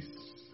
Peace.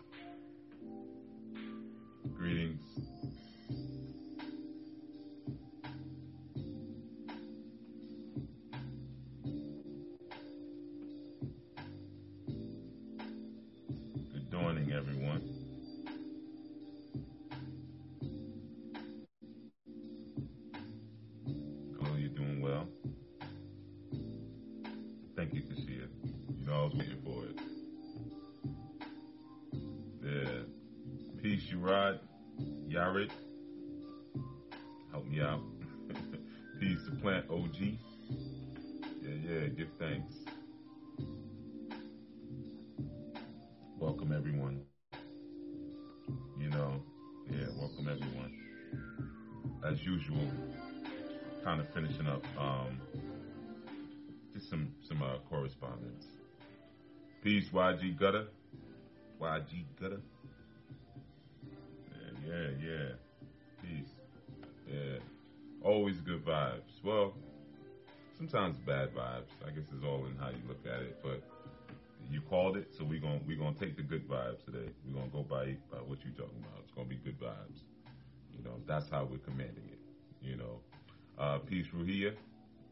Urad. Yarit. Help me out. Peace to Plant OG. Yeah, yeah, give thanks. Welcome, everyone. You know, yeah, welcome, everyone. As usual, kind of finishing up um, just some, some uh, correspondence. Peace, YG Gutter. YG Gutter. Sometimes bad vibes. I guess it's all in how you look at it. But you called it, so we're gonna we're gonna take the good vibes today. We're gonna go by by what you're talking about. It's gonna be good vibes. You know, that's how we're commanding it. You know. Uh peace Ruhia.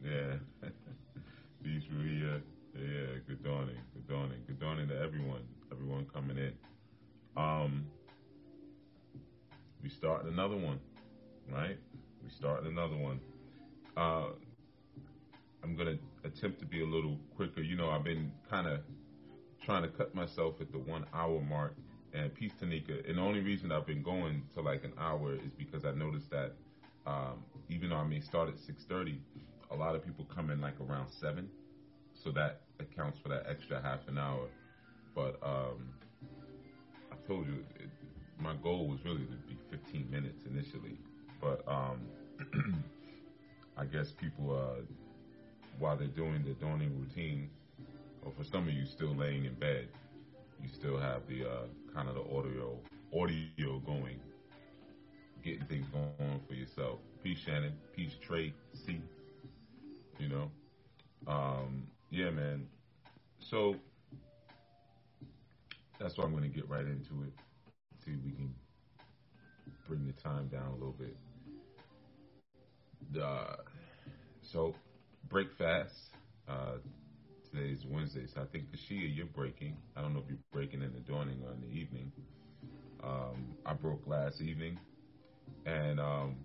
Yeah. peace Ruhia. Yeah, good dawning. Good dawning. Good dawning to everyone. Everyone coming in. Um we start another one, right? We start another one. Uh, I'm gonna attempt to be a little quicker. You know, I've been kind of trying to cut myself at the one hour mark. And peace, Tanika. And the only reason I've been going to like an hour is because I noticed that um, even though I may start at 6:30, a lot of people come in like around seven, so that accounts for that extra half an hour. But um, I told you it, my goal was really to be 15 minutes initially, but um, I guess people, uh, while they're doing their dawning routine, or for some of you still laying in bed, you still have the uh, kind of the audio audio going, getting things going for yourself. Peace, Shannon. Peace, Trey. C. You know, um, yeah, man. So that's why I'm going to get right into it. See if we can bring the time down a little bit. Uh, so break fast. Uh, today's Wednesday, so I think Kashia, you're breaking. I don't know if you're breaking in the dawning or in the evening. Um, I broke last evening, and um,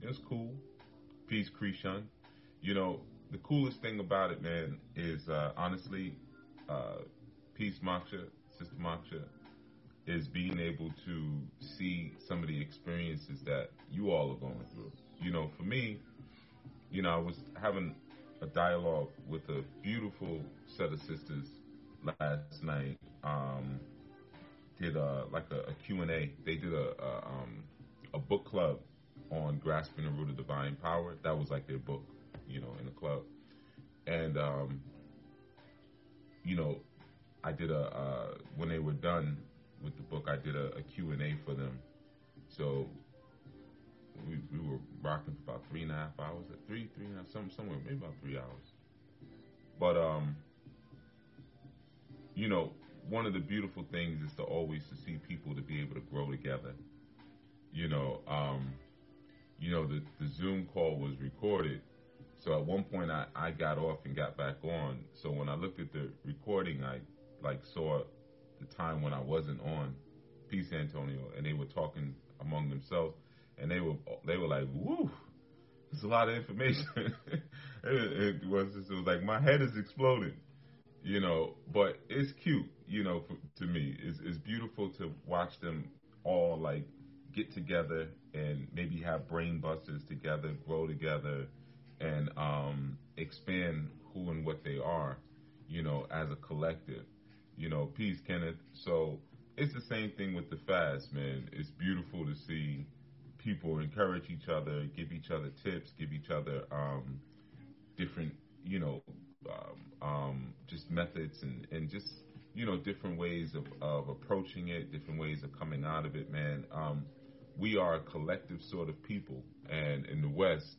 it was cool. Peace, Krishan. You know, the coolest thing about it, man, is uh, honestly, uh, Peace Moksha, Sister Moksha, is being able to see some of the experiences that you all are going through. You know, for me, you know, I was having a dialogue with a beautiful set of sisters last night. Um, did a, like a, a Q&A. They did a, a, um, a book club on grasping the root of divine power. That was like their book, you know, in the club. And, um, you know, I did a, uh, when they were done with the book, I did a, a Q&A for them. So we, we were rocking for about three and a half hours, three, three and a half, some, somewhere, maybe about three hours. But, um, you know, one of the beautiful things is to always to see people to be able to grow together. You know, um, you know, the, the Zoom call was recorded. So at one point I, I got off and got back on. So when I looked at the recording, I like saw the time when I wasn't on. Peace, Antonio, and they were talking among themselves, and they were they were like, "Woo, it's a lot of information." it, it was just, it was like my head is exploding, you know. But it's cute, you know. For, to me, it's it's beautiful to watch them all like get together and maybe have brain busters together, grow together, and um, expand who and what they are, you know, as a collective. You know, peace, Kenneth. So it's the same thing with the fast, man. It's beautiful to see people encourage each other, give each other tips, give each other um, different, you know, um, um, just methods and, and just, you know, different ways of, of approaching it, different ways of coming out of it, man. Um, we are a collective sort of people. And in the West,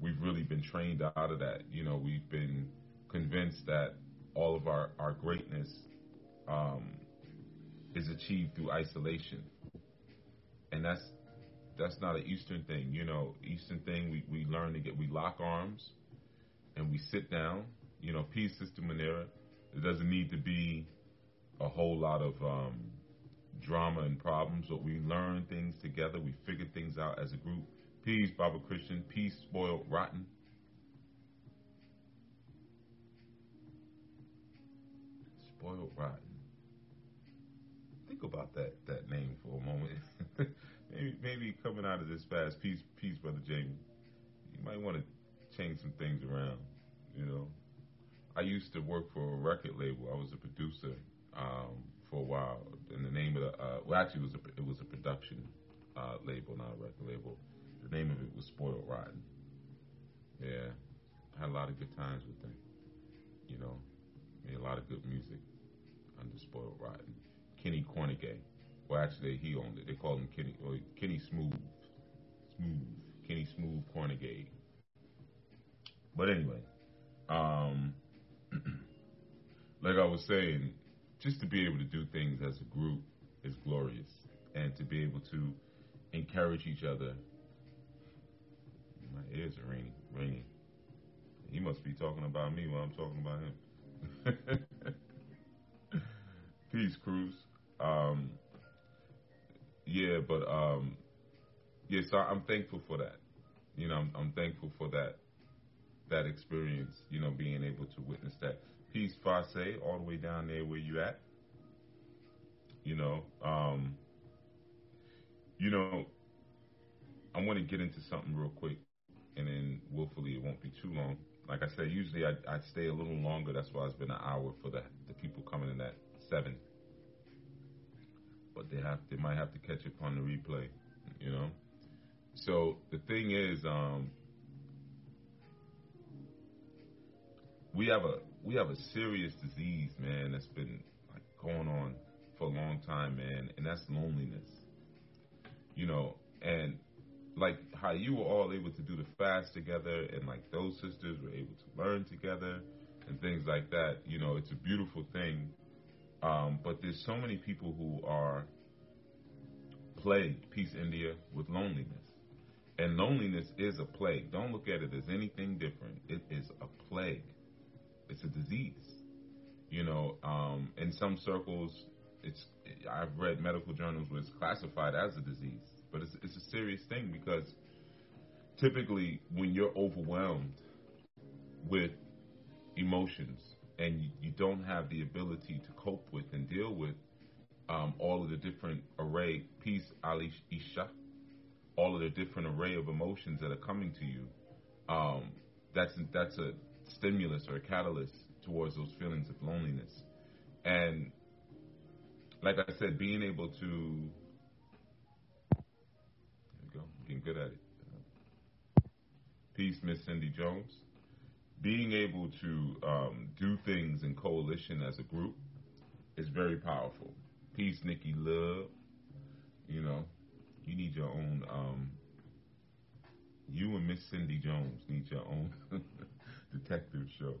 we've really been trained out of that. You know, we've been convinced that all of our, our greatness um, is achieved through isolation, and that's that's not an Eastern thing. You know, Eastern thing we, we learn to get we lock arms and we sit down. You know, peace, Sister Manera. It doesn't need to be a whole lot of um, drama and problems, but we learn things together. We figure things out as a group. Peace, Baba Christian. Peace, spoiled rotten. Spoiled rotten. Think about that that name for a moment. maybe, maybe coming out of this fast, peace, peace, brother Jamie. You might want to change some things around. You know, I used to work for a record label. I was a producer um, for a while, and the name of the uh, well, actually, it was a, it was a production uh, label, not a record label. The name of it was Spoiled Rotten. Yeah, I had a lot of good times with them. You know, made a lot of good music under Spoiled Rotten. Kenny Cornegay. Well, actually, he owned it. They called him Kenny or Kenny Smooth, Smooth, Kenny Smooth Cornegay. But anyway, um, like I was saying, just to be able to do things as a group is glorious, and to be able to encourage each other. My ears are ringing, ringing. He must be talking about me while I'm talking about him. Peace, Cruz. Um, yeah, but um, yeah, so I'm thankful for that. You know, I'm, I'm thankful for that that experience. You know, being able to witness that. Peace, Fase, all the way down there where you at. You know, um, you know, I want to get into something real quick, and then willfully it won't be too long. Like I said, usually I I stay a little longer. That's why it's been an hour for the the people coming in at seven but they have they might have to catch up on the replay, you know. So the thing is, um, we have a we have a serious disease, man, that's been like going on for a long time, man, and that's loneliness. You know, and like how you were all able to do the fast together, and like those sisters were able to learn together, and things like that. You know, it's a beautiful thing um, but there's so many people who are plagued, peace India, with loneliness. And loneliness is a plague. Don't look at it as anything different. It is a plague. It's a disease. You know, um, in some circles, it's I've read medical journals where it's classified as a disease, but it's, it's a serious thing because typically when you're overwhelmed with emotions and you, don't have the ability to cope with and deal with um, all of the different array, peace, Ali Isha, all of the different array of emotions that are coming to you, um, that's that's a stimulus or a catalyst towards those feelings of loneliness. And like I said, being able to there you go, getting good at it. Peace, Miss Cindy Jones being able to um, do things in coalition as a group is very powerful. Peace, Nikki Love. You know, you need your own. Um, you and Miss Cindy Jones need your own detective show.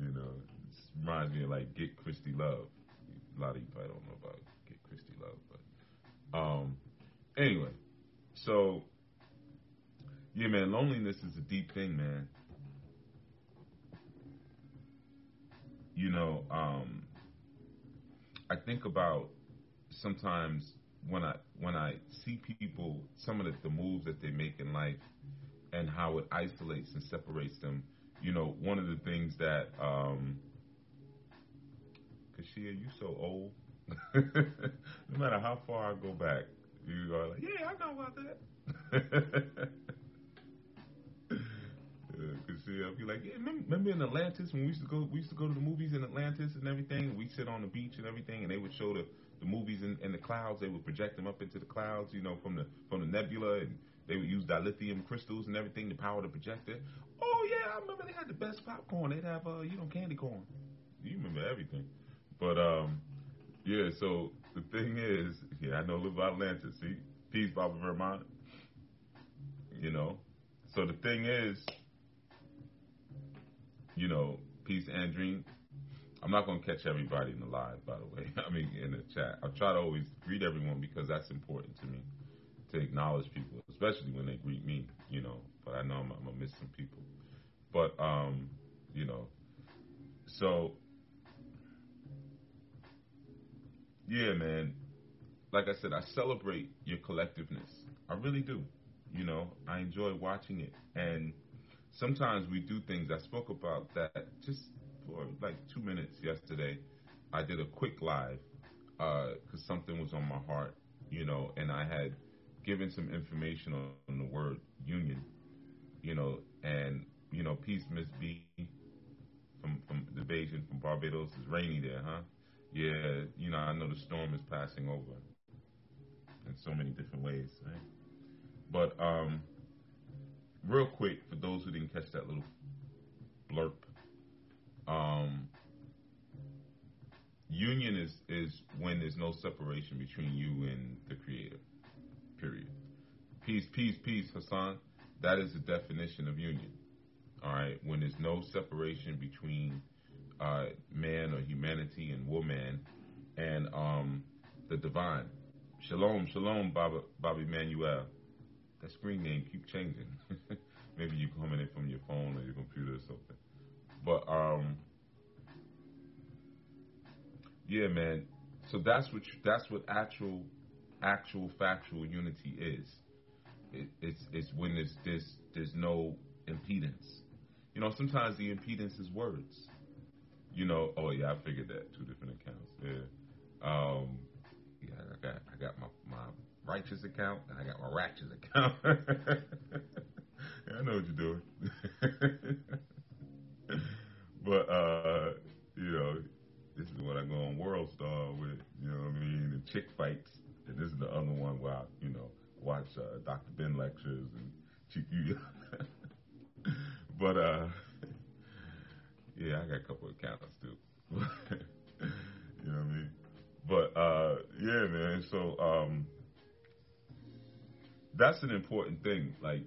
You know, it reminds me of like Get Christie Love. A lot of you probably don't know about Get Christie Love, but um, anyway, so yeah, man, loneliness is a deep thing, man. You know, um, I think about sometimes when I when I see people, some of the, the moves that they make in life, and how it isolates and separates them. You know, one of the things that, um, Kashia, you so old. no matter how far I go back, you are like, yeah, I know about that. Cause see, I'll be like, yeah, remember, in Atlantis when we used to go, we used to go to the movies in Atlantis and everything. We sit on the beach and everything, and they would show the, the movies in, in the clouds. They would project them up into the clouds, you know, from the from the nebula, and they would use dilithium crystals and everything to power the projector. Oh yeah, I remember they had the best popcorn. They'd have, uh, you know, candy corn. You remember everything, but um, yeah. So the thing is, yeah, I know a little about Atlantis. See, peace, Baba Vermont. You know, so the thing is, you know, peace, Andrine. I'm not going to catch everybody in the live, by the way. I mean, in the chat. I try to always greet everyone because that's important to me to acknowledge people, especially when they greet me, you know. But I know I'm, I'm going to miss some people. But, um, you know, so, yeah, man. Like I said, I celebrate your collectiveness. I really do. You know, I enjoy watching it. And sometimes we do things. I spoke about that just for like two minutes yesterday. I did a quick live because uh, something was on my heart, you know, and I had given some information on, on the word union, you know, and you know, peace, Miss B, from from the Bajan from Barbados. It's rainy there, huh? Yeah, you know, I know the storm is passing over in so many different ways, right? But um, real quick, for those who didn't catch that little blurb, um, union is is when there's no separation between you and the Creator. Period. Peace, peace, peace, Hassan. That is the definition of union. All right, when there's no separation between uh, man or humanity and woman and um, the divine. Shalom, shalom, Baba, Bobby Manuel. That screen name keep changing. Maybe you coming in from your phone or your computer or something. But um, yeah, man. So that's what you, that's what actual actual factual unity is. It, it's it's when there's there's there's no impedance. You know, sometimes the impedance is words. You know, oh yeah, I figured that two different accounts. Yeah, um, yeah, I got I got my righteous account and I got my righteous account. I know what you're doing. but uh, you know, this is what I go on World Star with. You know what I mean? The chick fights, and this is the other one where I, you know watch uh, Dr. Ben lectures and chick you. but uh, yeah, I got a couple of accounts too. you know what I mean? But uh, yeah, man. So um, that's an important thing. Like,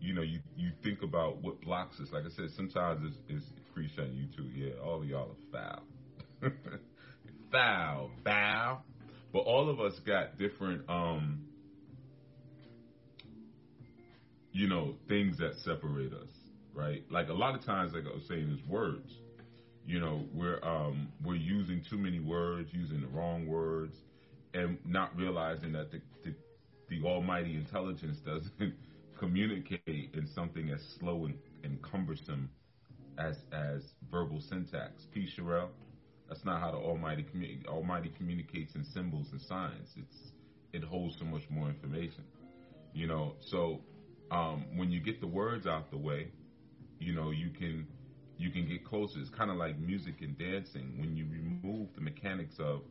you know, you, you think about what blocks us. Like I said, sometimes it's, it's Creesh on YouTube. Yeah, all of y'all are foul. foul, foul. But all of us got different, um, you know, things that separate us, right? Like a lot of times, like I was saying, is words. You know, we're um, we're using too many words, using the wrong words, and not realizing that the, the almighty intelligence doesn't communicate in something as slow and, and cumbersome as as verbal syntax. P. Sherelle, that's not how the almighty almighty communicates in symbols and signs. It's it holds so much more information. You know, so um, when you get the words out the way, you know you can you can get closer. It's kind of like music and dancing. When you remove the mechanics of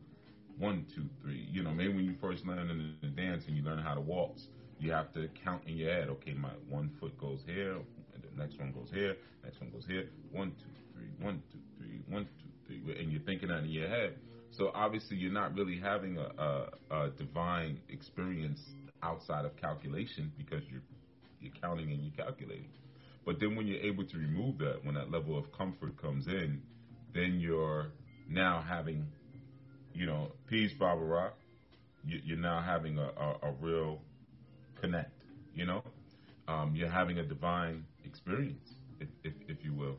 one, two, three. You know, maybe when you first learn the dance and you learn how to waltz, you have to count in your head. Okay, my one foot goes here, and the next one goes here, next one goes here. One, two, three, one, two, three, one, two, three, and you're thinking that in your head. So obviously, you're not really having a, a, a divine experience outside of calculation because you're you're counting and you're calculating. But then when you're able to remove that, when that level of comfort comes in, then you're now having you know, peace, Barbara Rock. You, are now having a, a, a, real connect. You know, um, you're having a divine experience, if, if, if you will.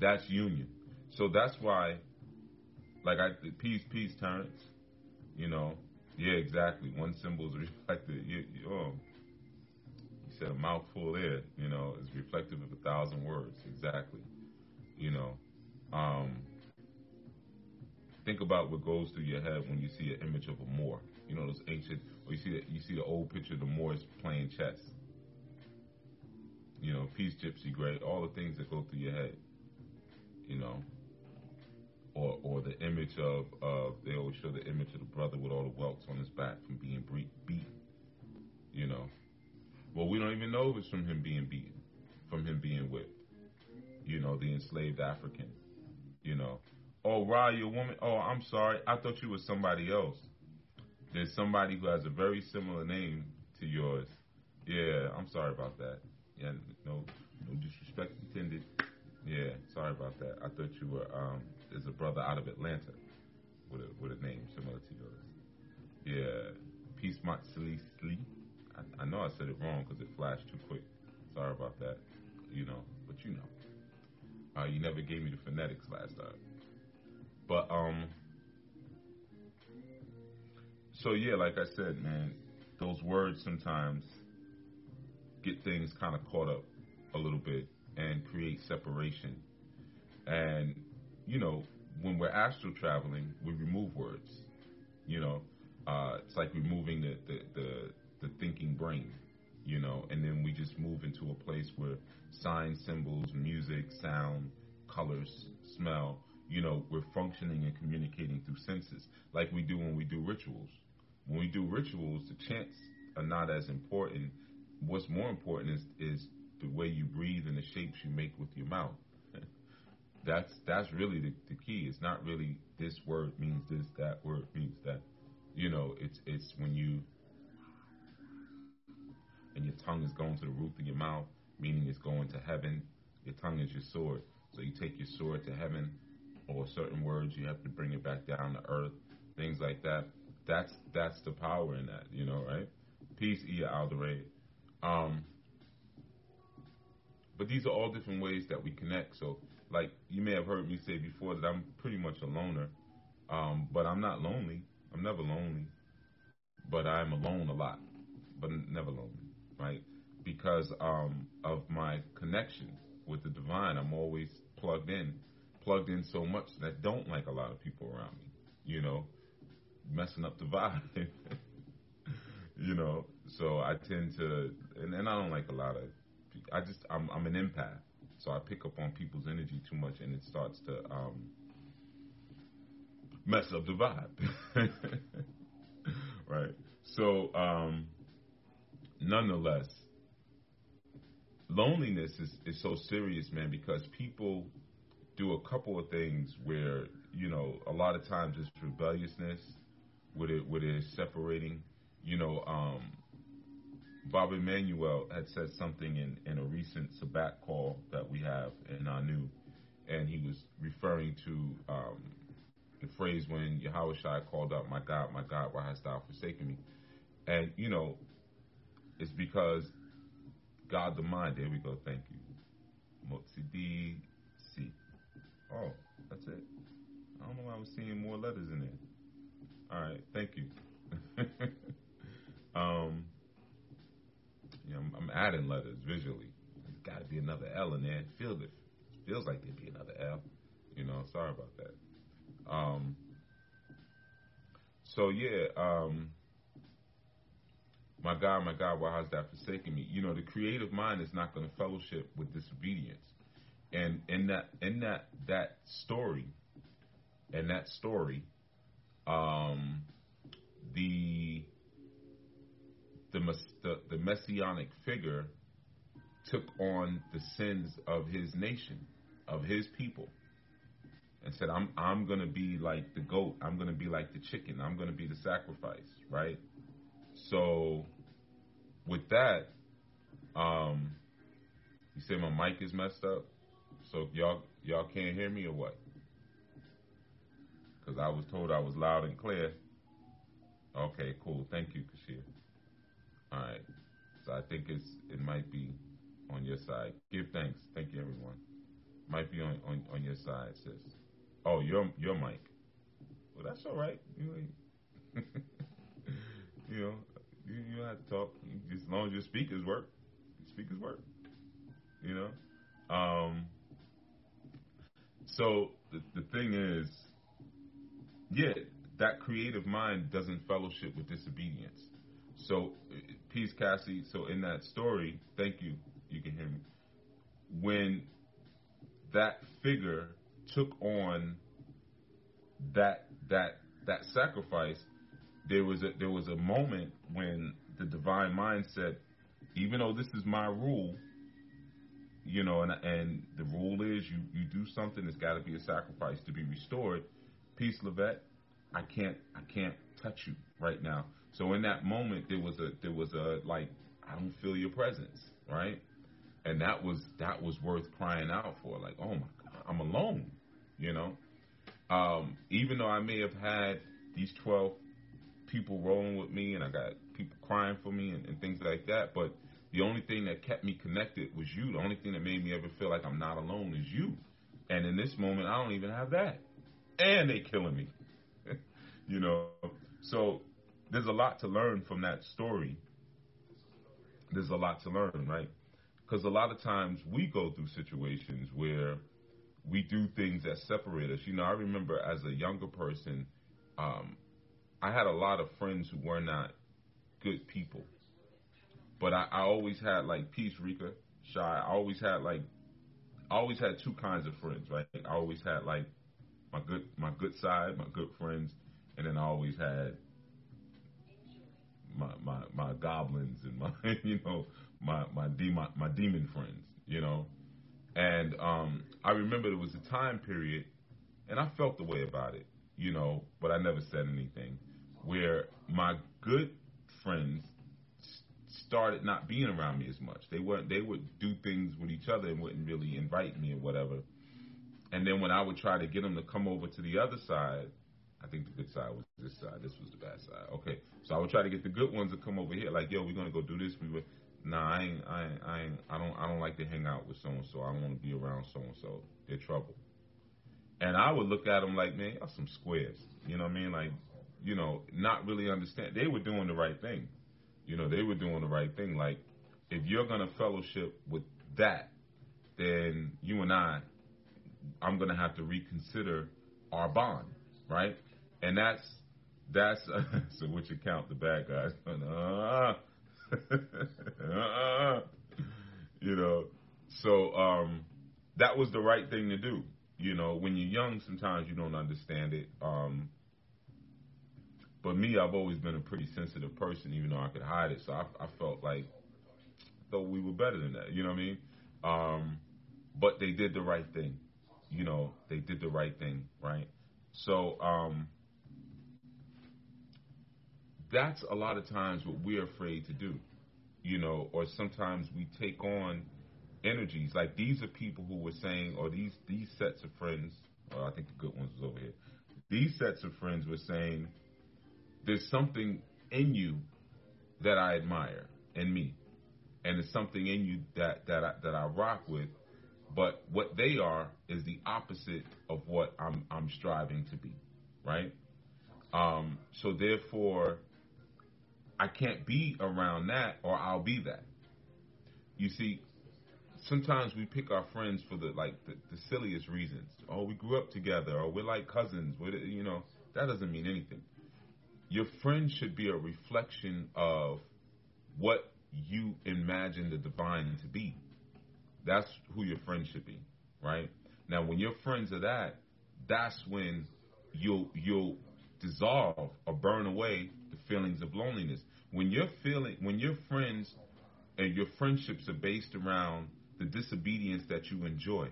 That's union. So that's why, like I peace, peace, Terrence. You know, yeah, exactly. One symbol is reflected. You, you, oh, you said a mouthful there. You know, is reflective of a thousand words. Exactly. You know. Um, think about what goes through your head when you see an image of a Moor. You know those ancient, or you see that you see the old picture of the Moors playing chess. You know, peace, gypsy, great, all the things that go through your head. You know, or or the image of of they always show the image of the brother with all the welts on his back from being beaten. You know, well we don't even know if it's from him being beaten, from him being whipped. You know, the enslaved African. You know, Oh, Ra, you a woman? Oh, I'm sorry. I thought you was somebody else. There's somebody who has a very similar name to yours. Yeah, I'm sorry about that. Yeah, no, no disrespect intended. Yeah, sorry about that. I thought you were um there's a brother out of Atlanta with a with a name similar to yours. Yeah, Peace Matsili Slee. I, I know I said it wrong because it flashed too quick. Sorry about that. You know, but you know. Uh, you never gave me the phonetics last time. But um so yeah, like I said, man, those words sometimes get things kind of caught up a little bit and create separation. And you know, when we're astral traveling, we remove words. You know, uh, it's like removing the, the, the, the thinking brain, you know, and then we just move into a place where signs, symbols, music, sound, colors, smell, you know, we're functioning and communicating through senses like we do when we do rituals. When we do rituals, the chants are not as important. What's more important is, is the way you breathe and the shapes you make with your mouth. that's that's really the, the key. It's not really this word means this, that word means that. You know, it's it's when you and your tongue is going to the roof of your mouth, meaning it's going to heaven. Your tongue is your sword. So you take your sword to heaven, or certain words you have to bring it back down to earth, things like that. That's that's the power in that, you know, right? Peace, Ia Alderade. Um, but these are all different ways that we connect. So, like you may have heard me say before that I'm pretty much a loner, um, but I'm not lonely. I'm never lonely, but I'm alone a lot, but never lonely, right? Because um, of my connection with the divine, I'm always plugged in, plugged in so much that don't like a lot of people around me. You know, messing up the vibe. you know, so I tend to, and, and I don't like a lot of. I just I'm I'm an empath, so I pick up on people's energy too much, and it starts to um, mess up the vibe. right. So, um, nonetheless, loneliness is, is so serious, man, because people do a couple of things where, you know, a lot of times it's rebelliousness, with it, with it separating. You know, um, Bob Emanuel had said something in, in a recent Sabbat call that we have in Anu, and he was referring to um, the phrase when Yahweh Shai called out, My God, my God, why hast thou forsaken me? And, you know, it's because God the mind, there we go, thank you. Oh, that's it. I don't know why I was seeing more letters in there. All right, thank you. um, yeah, I'm, I'm, adding letters visually. There's got to be another L in there. Feels, it feels like there'd be another L. You know, sorry about that. Um, so yeah, um, my God, my God, why has that forsaken me? You know, the creative mind is not going to fellowship with disobedience. And in that in that that story, in that story, um, the the, the messianic figure took on the sins of his nation, of his people and said, I'm I'm gonna be like the goat, I'm gonna be like the chicken, I'm gonna be the sacrifice, right? So with that, um you say my mic is messed up. So y'all y'all can't hear me or what? Because I was told I was loud and clear. Okay, cool. Thank you, Kashir. All right. So I think it's it might be on your side. Give thanks. Thank you, everyone. Might be on, on, on your side, sis. Oh, your your mic. Well, that's all right. You, you know, you, you have to talk. As long as your speakers work, your speakers work. You know. Um. So the the thing is, yeah, that creative mind doesn't fellowship with disobedience. So, peace, Cassie. So in that story, thank you. You can hear me. When that figure took on that that that sacrifice, there was a there was a moment when the divine mind said, even though this is my rule, you know, and and the rule is you you do something, it's got to be a sacrifice to be restored. Peace, Levette. I can't I can't touch you right now. So in that moment, there was a there was a like I don't feel your presence, right? and that was that was worth crying out for. Like, oh my God, I'm alone. You know, um, even though I may have had these 12 people rolling with me, and I got people crying for me and, and things like that, but the only thing that kept me connected was you. The only thing that made me ever feel like I'm not alone is you. And in this moment, I don't even have that, and they killing me. you know, so there's a lot to learn from that story. There's a lot to learn, right? Because a lot of times we go through situations where we do things that separate us. You know, I remember as a younger person, um, I had a lot of friends who were not good people. But I, I always had like peace, Rika, shy. I always had like, I always had two kinds of friends, right? I always had like my good, my good side, my good friends, and then I always had my my, my goblins and my you know my my demon my demon friends, you know. And um, I remember there was a time period, and I felt the way about it, you know, but I never said anything. Where my good friends started not being around me as much. They weren't. They would do things with each other and wouldn't really invite me or whatever. And then when I would try to get them to come over to the other side, I think the good side was this side. This was the bad side. Okay, so I would try to get the good ones to come over here. Like, yo, we're gonna go do this. We would. Nah, I ain't. I ain't. I, ain't, I don't. I don't like to hang out with so and so. I don't want to be around so and so. They're trouble. And I would look at them like, man, y'all some squares. You know what I mean? Like, you know, not really understand. They were doing the right thing. You know, they were doing the right thing. Like, if you're gonna fellowship with that, then you and I, I'm gonna have to reconsider our bond, right? And that's that's so what you count the bad guys. You know, so um, that was the right thing to do. You know, when you're young, sometimes you don't understand it. Um, but me, I've always been a pretty sensitive person, even though I could hide it. So I, I felt like, though we were better than that. You know what I mean? Um, but they did the right thing. You know, they did the right thing, right? So um, that's a lot of times what we're afraid to do, you know, or sometimes we take on energies. Like these are people who were saying, or these these sets of friends, or I think the good ones was over here. These sets of friends were saying, there's something in you that I admire in me, and it's something in you that that I, that I rock with. But what they are is the opposite of what I'm I'm striving to be, right? Um, so therefore, I can't be around that or I'll be that. You see, sometimes we pick our friends for the like the, the silliest reasons. Oh, we grew up together, or we're like cousins. We're, you know, that doesn't mean anything. Your friend should be a reflection of what you imagine the divine to be. That's who your friend should be, right? Now, when your friends are that, that's when you'll you'll dissolve or burn away the feelings of loneliness. When you're feeling, when your friends and your friendships are based around the disobedience that you enjoy,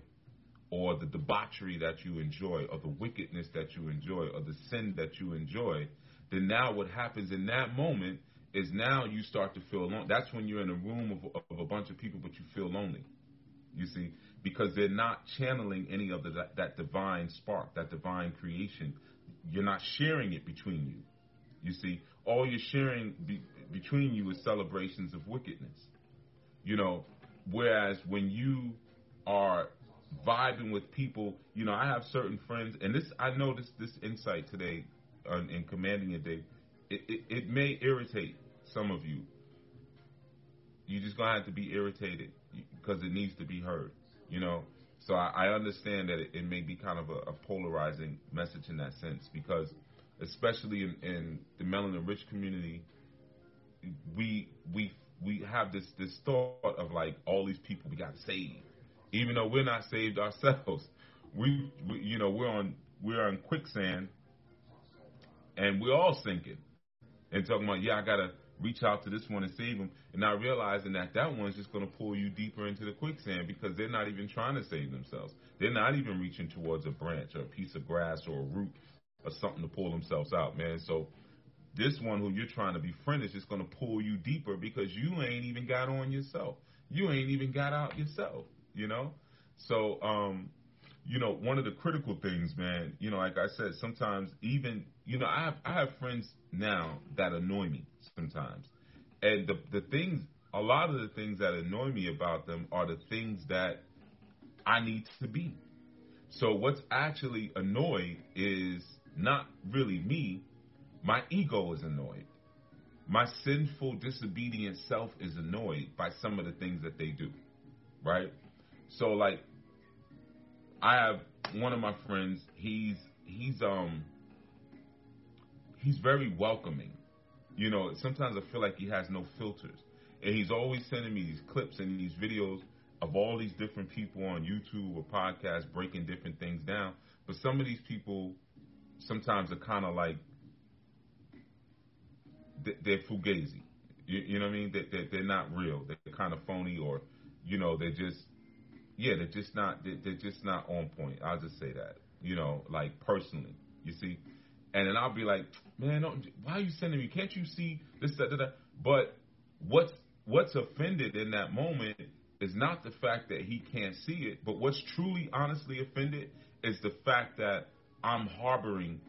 or the debauchery that you enjoy, or the wickedness that you enjoy, or the sin that you enjoy, then now what happens in that moment is now you start to feel alone. That's when you're in a room of, of a bunch of people, but you feel lonely. You see, because they're not channeling any of the, that, that divine spark, that divine creation. You're not sharing it between you. You see, all you're sharing be, between you is celebrations of wickedness. You know, whereas when you are vibing with people, you know, I have certain friends, and this I noticed this insight today in commanding a day. It, it, it may irritate some of you. You're just gonna have to be irritated because it needs to be heard. You know, so I, I understand that it, it, may be kind of a, a polarizing message in that sense because especially in, in the melanin rich community, we we we have this this thought of like all these people we got to save, even though we're not saved ourselves. We, we you know we're on we're on quicksand, and we're all sinking, and talking about yeah I gotta reach out to this one and save them, and not realizing that that one's just going to pull you deeper into the quicksand because they're not even trying to save themselves. They're not even reaching towards a branch or a piece of grass or a root or something to pull themselves out, man. So this one who you're trying to befriend is just going to pull you deeper because you ain't even got on yourself. you ain't even got out yourself, you know? So, um, you know, one of the critical things, man, you know, like I said, sometimes even, you know, I have I have friends now that annoy me sometimes. And the the things a lot of the things that annoy me about them are the things that I need to be. So what's actually annoyed is not really me. My ego is annoyed. My sinful, disobedient self is annoyed by some of the things that they do. Right? So like I have one of my friends, he's he's um he's very welcoming. You know, sometimes I feel like he has no filters. And he's always sending me these clips and these videos of all these different people on YouTube or podcasts breaking different things down. But some of these people sometimes are kind of like they're fugazi. You, know what I mean? They, they're not real. They're kind of phony, or you know, they're just yeah, they're just not they're just not on point. I'll just say that. You know, like personally, you see. And then I'll be like, man, why are you sending me? Can't you see this, that, that, that? But what's what's offended in that moment is not the fact that he can't see it, but what's truly honestly offended is the fact that I'm harboring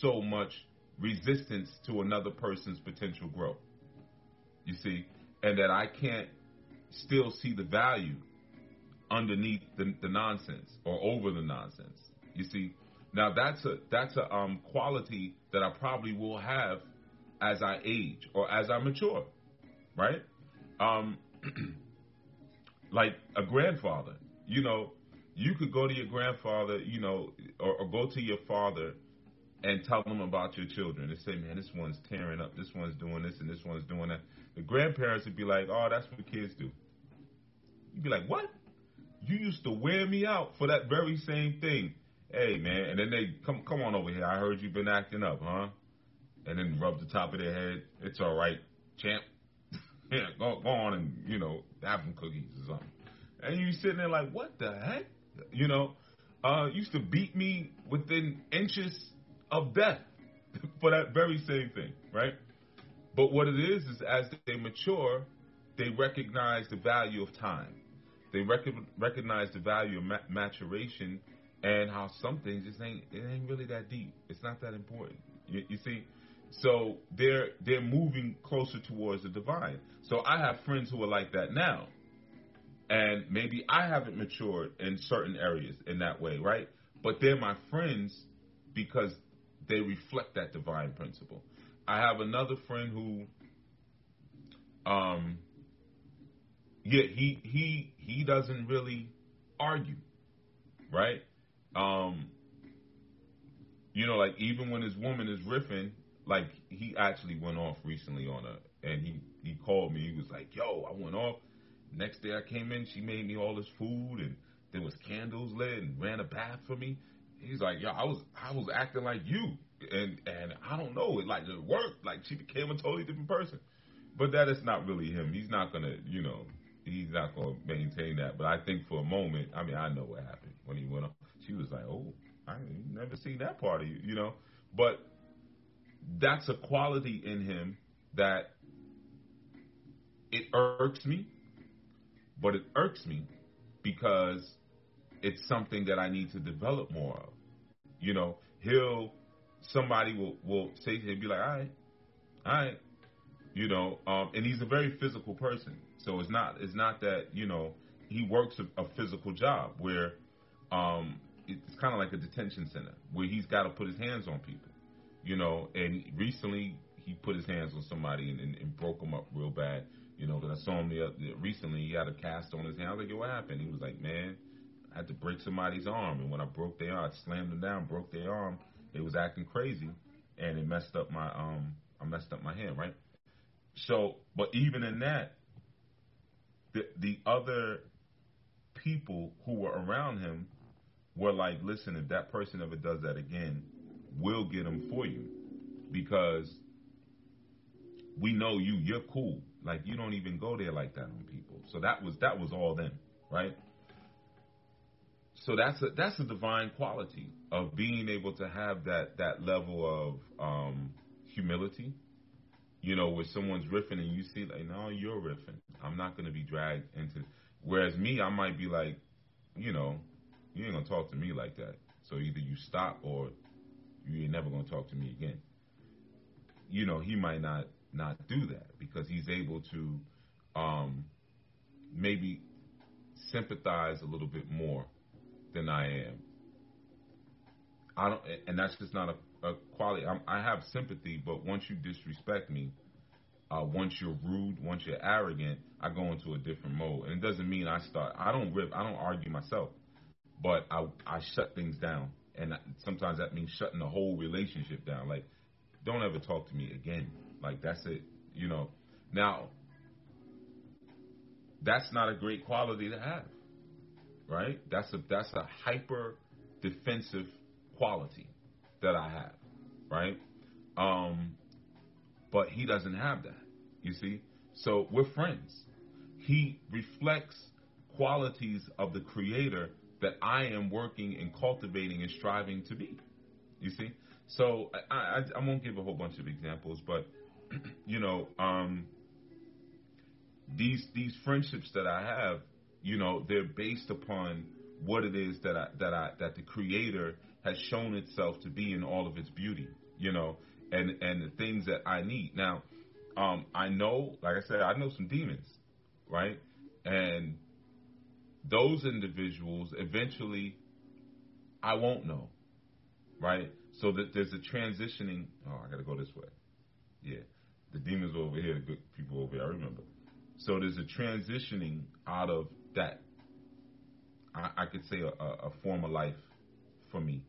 so much resistance to another person's potential growth. You see, and that I can't still see the value underneath the, the nonsense or over the nonsense. You see, now that's a that's a um, quality that I probably will have as I age or as I mature, right? Um, like a grandfather, you know, you could go to your grandfather, you know, or, or go to your father and tell them about your children and say, man, this one's tearing up, this one's doing this, and this one's doing that. The grandparents would be like, oh, that's what kids do. You'd be like, what? You used to wear me out for that very same thing. Hey, man, and then they come, come on over here. I heard you've been acting up, huh? And then rub the top of their head. It's all right, champ. yeah, go, go on and you know have some cookies or something. And you sitting there like, what the heck? You know, uh, used to beat me within inches of death for that very same thing, right? But what it is is as they mature, they recognize the value of time. They rec- recognize the value of ma- maturation and how some things just ain't it ain't really that deep. It's not that important. You, you see, so they're they're moving closer towards the divine. So I have friends who are like that now. And maybe I haven't matured in certain areas in that way, right? But they're my friends because they reflect that divine principle. I have another friend who um yeah, he he he doesn't really argue, right? Um you know, like even when his woman is riffing, like he actually went off recently on her, and he he called me. He was like, "Yo, I went off." Next day I came in, she made me all this food, and there was candles lit, and ran a bath for me. He's like, "Yo, I was I was acting like you, and and I don't know, it like it worked. Like she became a totally different person." But that is not really him. He's not gonna, you know, he's not gonna maintain that. But I think for a moment, I mean, I know what happened when he went off. She was like, "Oh, I never seen that part of you," you know. But that's a quality in him that it irks me, but it irks me because it's something that I need to develop more of. You know, he'll somebody will will say he'll be like, all right, all right, you know, um, and he's a very physical person, so it's not it's not that you know he works a, a physical job where um, it's kind of like a detention center where he's got to put his hands on people you know, and recently he put his hands on somebody and, and, and broke him up real bad. You know, because I saw him the, uh, recently. He had a cast on his hand. I was like, "Yo, what happened?" He was like, "Man, I had to break somebody's arm, and when I broke their arm, I slammed them down, broke their arm. It was acting crazy, and it messed up my um, I messed up my hand, right? So, but even in that, the the other people who were around him were like, "Listen, if that person ever does that again, we'll get them for you because we know you. You're cool. Like you don't even go there like that on people. So that was that was all them, right? So that's a that's a divine quality of being able to have that that level of um, humility, you know, where someone's riffing and you see like, no, you're riffing. I'm not going to be dragged into. Whereas me, I might be like, you know, you ain't gonna talk to me like that. So either you stop or you ain't never gonna talk to me again. You know, he might not not do that because he's able to um, maybe sympathize a little bit more than I am. I don't, and that's just not a, a quality. I'm, i have sympathy, but once you disrespect me, uh, once you're rude, once you're arrogant, I go into a different mode. And it doesn't mean I start. I don't rip. I don't argue myself, but I I shut things down. And sometimes that means shutting the whole relationship down. Like, don't ever talk to me again. Like that's it. You know. Now, that's not a great quality to have, right? That's a that's a hyper defensive quality that I have, right? Um, but he doesn't have that. You see, so we're friends. He reflects qualities of the Creator that I am working and cultivating and striving to be. You see, so I, I, I won't give a whole bunch of examples, but you know, um, these these friendships that I have, you know, they're based upon what it is that I that I that the Creator has shown itself to be in all of its beauty, you know, and and the things that I need. Now, um, I know, like I said, I know some demons, right, and those individuals eventually I won't know, right? So that there's a transitioning. Oh, I got to go this way. Yeah, the demons were over here, the good people over here. I remember. So there's a transitioning out of that. I, I could say a, a, form of life for me,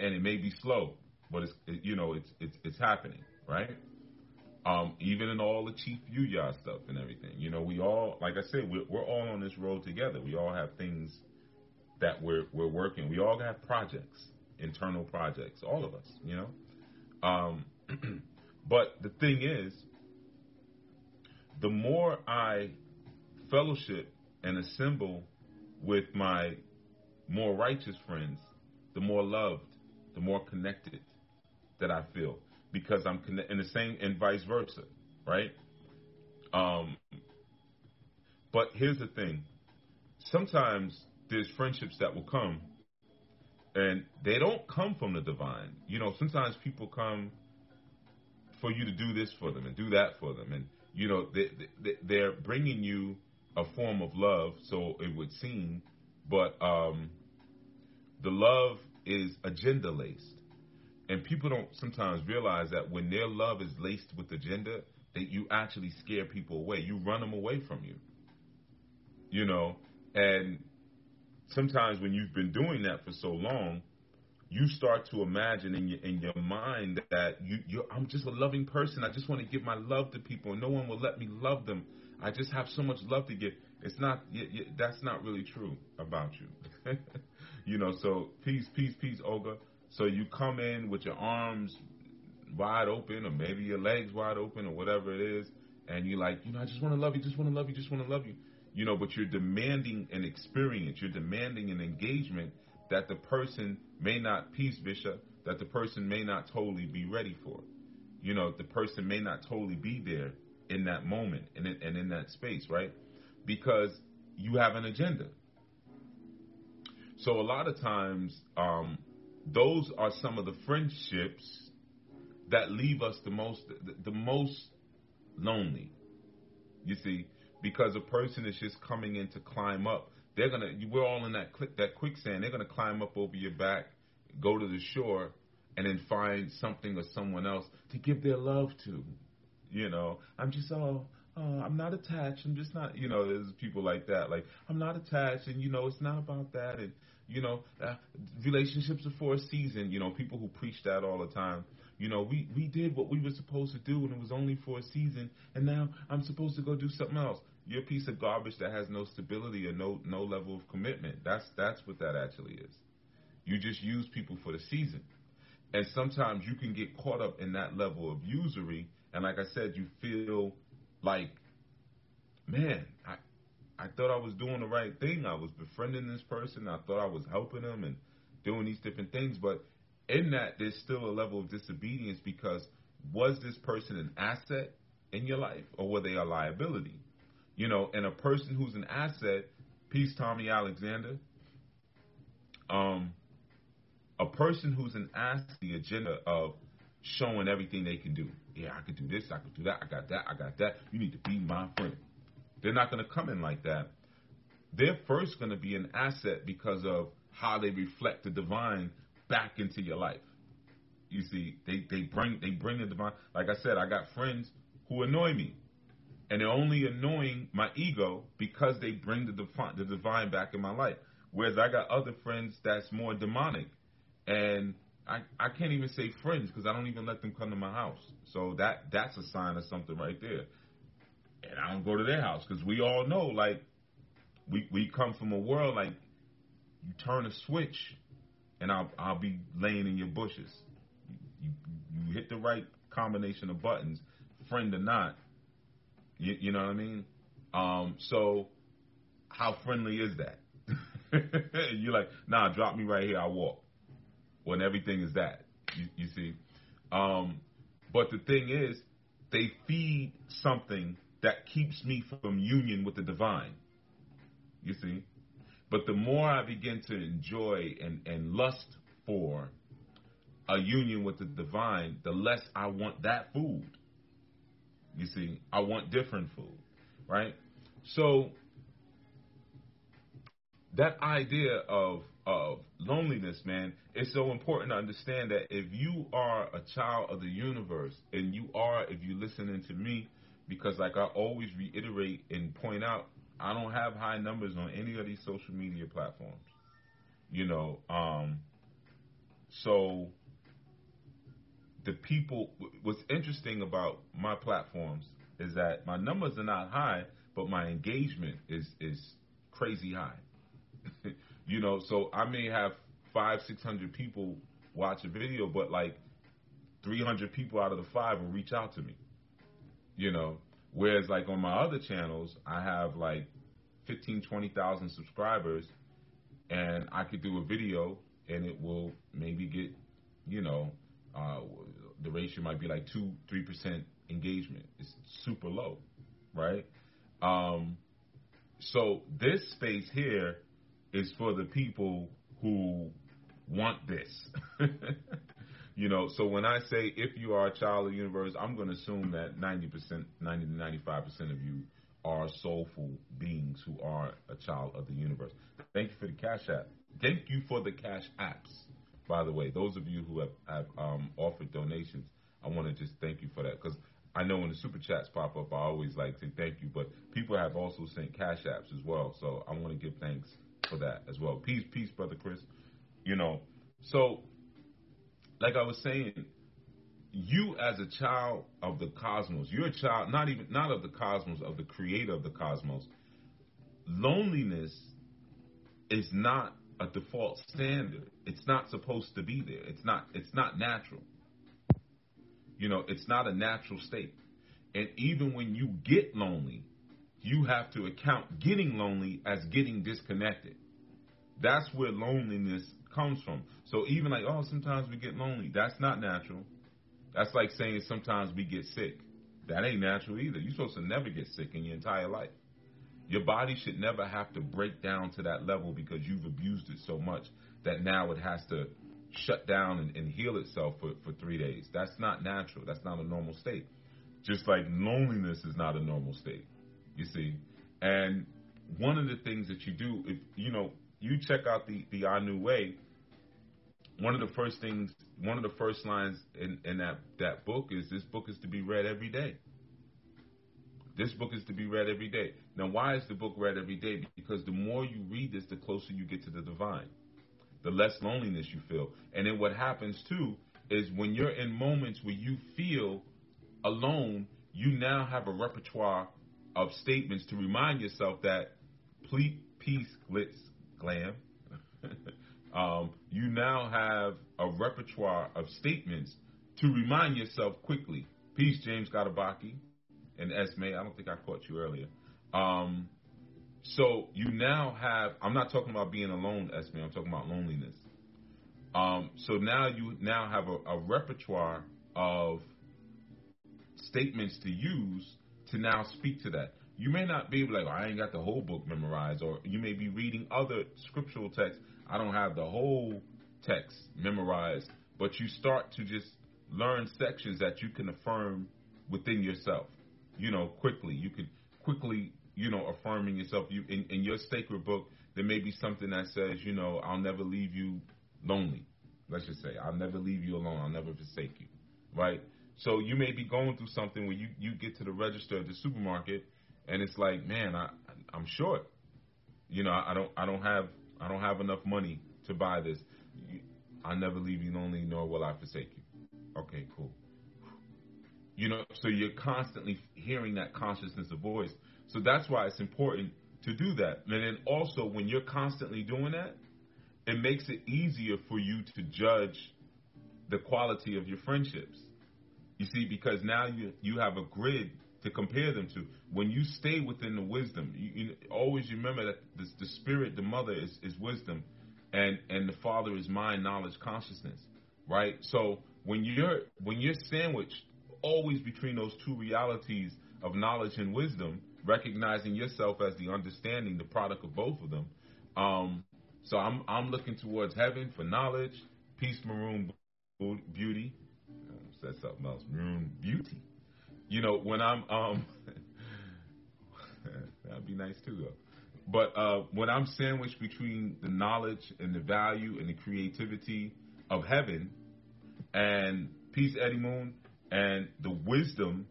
and it may be slow, but it's it, you know it's it's it's happening, right? Um, even in all the Chief Yuya stuff and everything, you know, we all, like I said, we're, we're all on this road together. We all have things that we're we're working. We all have projects, internal projects, all of us, you know. Um, but the thing is, the more I fellowship and assemble with my more righteous friends, the more loved, the more connected that I feel because I'm connected, and the same and vice versa, right? Um, but here's the thing: sometimes there's friendships that will come, and they don't come from the divine. You know, sometimes people come for you to do this for them and do that for them, and you know, they, they, they're bringing you a form of love, so it would seem, but um, the love is agenda laced. And people don't sometimes realize that when their love is laced with agenda, that you actually scare people away. You run them away from you. You know, and sometimes when you've been doing that for so long, you start to imagine in your in your mind that you I'm just a loving person. I just want to give my love to people, and no one will let me love them. I just have so much love to give. It's not that's not really true about you. you know, so peace, peace, peace, Olga. So you come in with your arms wide open, or maybe your legs wide open, or whatever it is, and you're like, you know, I just want to love you, just want to love you, just want to love you. You know, but you're demanding an experience. You're demanding an engagement that the person may not, peace, Bishop, that the person may not totally be ready for. You know, the person may not totally be there in that moment and in, and in that space, right? Because you have an agenda. So a lot of times, um, those are some of the friendships that leave us the most the, most lonely. You see, because a person is just coming in to climb up they're gonna we're all in that click that quicksand. They're gonna climb up over your back, go to the shore, and then find something or someone else to give their love to. You know, I'm just oh, oh I'm not attached. I'm just not. You know, there's people like that. Like I'm not attached, and you know, it's not about that. And you know, uh, relationships are for a season. You know, people who preach that all the time. You know, we we did what we were supposed to do, and it was only for a season. And now I'm supposed to go do something else. You're a piece of garbage that has no stability or no no level of commitment. That's that's what that actually is. You just use people for the season. And sometimes you can get caught up in that level of usury and like I said, you feel like, man, I I thought I was doing the right thing. I was befriending this person. I thought I was helping them and doing these different things. But in that, there's still a level of disobedience because was this person an asset in your life or were they a liability? You know, and a person who's an asset, peace, Tommy Alexander. Um, a person who's an asset, the agenda of showing everything they can do. Yeah, I could do this, I could do that, I got that, I got that. You need to be my friend. They're not going to come in like that. They're first going to be an asset because of how they reflect the divine back into your life. You see, they, they bring they bring the divine. Like I said, I got friends who annoy me, and they're only annoying my ego because they bring the divine the divine back in my life. Whereas I got other friends that's more demonic, and I I can't even say friends because I don't even let them come to my house. So that that's a sign of something right there. And I don't go to their house because we all know like we we come from a world like you turn a switch and I'll I'll be laying in your bushes. You, you hit the right combination of buttons, friend or not. You, you know what I mean? Um, so how friendly is that? You're like, nah, drop me right here. I walk. When everything is that, you, you see. Um, but the thing is, they feed something that keeps me from union with the divine. You see? But the more I begin to enjoy and, and lust for a union with the divine, the less I want that food. You see, I want different food, right? So that idea of of loneliness, man, it's so important to understand that if you are a child of the universe, and you are, if you're listening to me, because like I always reiterate and point out, I don't have high numbers on any of these social media platforms. You know, um, so the people. What's interesting about my platforms is that my numbers are not high, but my engagement is is crazy high. you know, so I may have five, six hundred people watch a video, but like three hundred people out of the five will reach out to me. You know, whereas like on my other channels, I have like 15, 20,000 subscribers, and I could do a video and it will maybe get, you know, uh, the ratio might be like two, three percent engagement. It's super low, right? Um, so this space here is for the people who want this. you know, so when I say if you are a child of the universe, I'm going to assume that 90%, 90 to 95% of you are soulful beings who are a child of the universe. Thank you for the Cash App. Thank you for the Cash Apps, by the way. Those of you who have, have um, offered donations, I want to just thank you for that because I know when the super chats pop up, I always like to thank you, but people have also sent Cash Apps as well, so I want to give thanks for that as well. Peace, peace, brother Chris. You know, so like I was saying, you as a child of the cosmos, you're a child not even not of the cosmos, of the creator of the cosmos. Loneliness is not a default standard. It's not supposed to be there. It's not it's not natural. You know, it's not a natural state. And even when you get lonely, you have to account getting lonely as getting disconnected. That's where loneliness comes from. So even like, oh, sometimes we get lonely. That's not natural. That's like saying sometimes we get sick. That ain't natural either. You're supposed to never get sick in your entire life. Your body should never have to break down to that level because you've abused it so much that now it has to shut down and, and heal itself for, for three days. That's not natural. That's not a normal state. Just like loneliness is not a normal state. You see? And one of the things that you do, if you know, you check out the, the Our New Way, one of the first things, one of the first lines in, in that, that book is this book is to be read every day. This book is to be read every day. Now, why is the book read every day? Because the more you read this, the closer you get to the divine, the less loneliness you feel. And then what happens too is when you're in moments where you feel alone, you now have a repertoire of statements to remind yourself that peace, glitz, glam. um, you now have a repertoire of statements to remind yourself quickly. Peace, James Gadabaki and Esme. I don't think I caught you earlier. Um, so you now have. I'm not talking about being alone, Esme. I'm talking about loneliness. Um, so now you now have a, a repertoire of statements to use to now speak to that. You may not be like, oh, I ain't got the whole book memorized, or you may be reading other scriptural texts. I don't have the whole text memorized, but you start to just learn sections that you can affirm within yourself. You know, quickly. You can quickly, you know, affirming yourself. You in, in your sacred book, there may be something that says, you know, I'll never leave you lonely. Let's just say, I'll never leave you alone. I'll never forsake you. Right? So you may be going through something where you, you get to the register at the supermarket and it's like, man, I I'm short. You know, I don't I don't have I don't have enough money to buy this. I'll never leave you lonely, nor will I forsake you. Okay, cool. You know, so you're constantly hearing that consciousness of voice. So that's why it's important to do that. And then also, when you're constantly doing that, it makes it easier for you to judge the quality of your friendships. You see, because now you you have a grid to compare them to. When you stay within the wisdom, you, you always remember that the, the spirit, the mother is, is wisdom, and and the father is mind, knowledge, consciousness, right? So when you're when you're sandwiched always between those two realities of knowledge and wisdom, recognizing yourself as the understanding, the product of both of them. Um, so I'm I'm looking towards heaven for knowledge, peace, maroon beauty. Said something else, maroon beauty. You know when I'm um, that'd be nice too though. But uh, when I'm sandwiched between the knowledge and the value and the creativity of heaven and peace, Eddie Moon, and the wisdom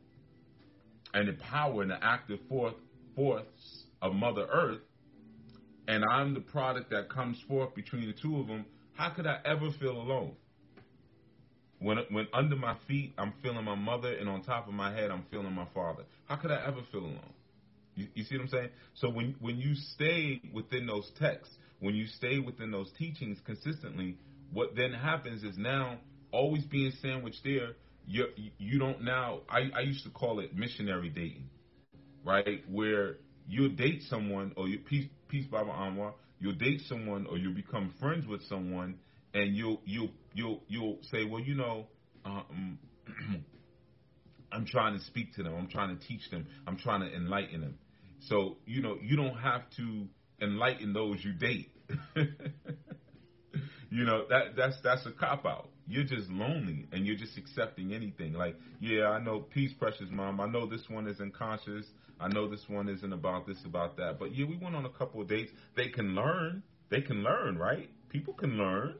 and the power and the active force, force of Mother Earth, and I'm the product that comes forth between the two of them, how could I ever feel alone? When, when under my feet, I'm feeling my mother, and on top of my head, I'm feeling my father. How could I ever feel alone? You, you see what I'm saying? So when, when you stay within those texts, when you stay within those teachings consistently, what then happens is now always being sandwiched there, you you don't now. I, I used to call it missionary dating, right? Where you'll date someone, or you peace peace Baba Anwar, you'll date someone, or you'll become friends with someone, and you'll you'll you'll you'll say, well, you know, um, I'm trying to speak to them, I'm trying to teach them, I'm trying to enlighten them. So you know, you don't have to enlighten those you date. you know that that's that's a cop out you're just lonely and you're just accepting anything. Like, yeah, I know, peace, precious mom. I know this one isn't conscious. I know this one isn't about this, about that. But yeah, we went on a couple of dates. They can learn. They can learn, right? People can learn.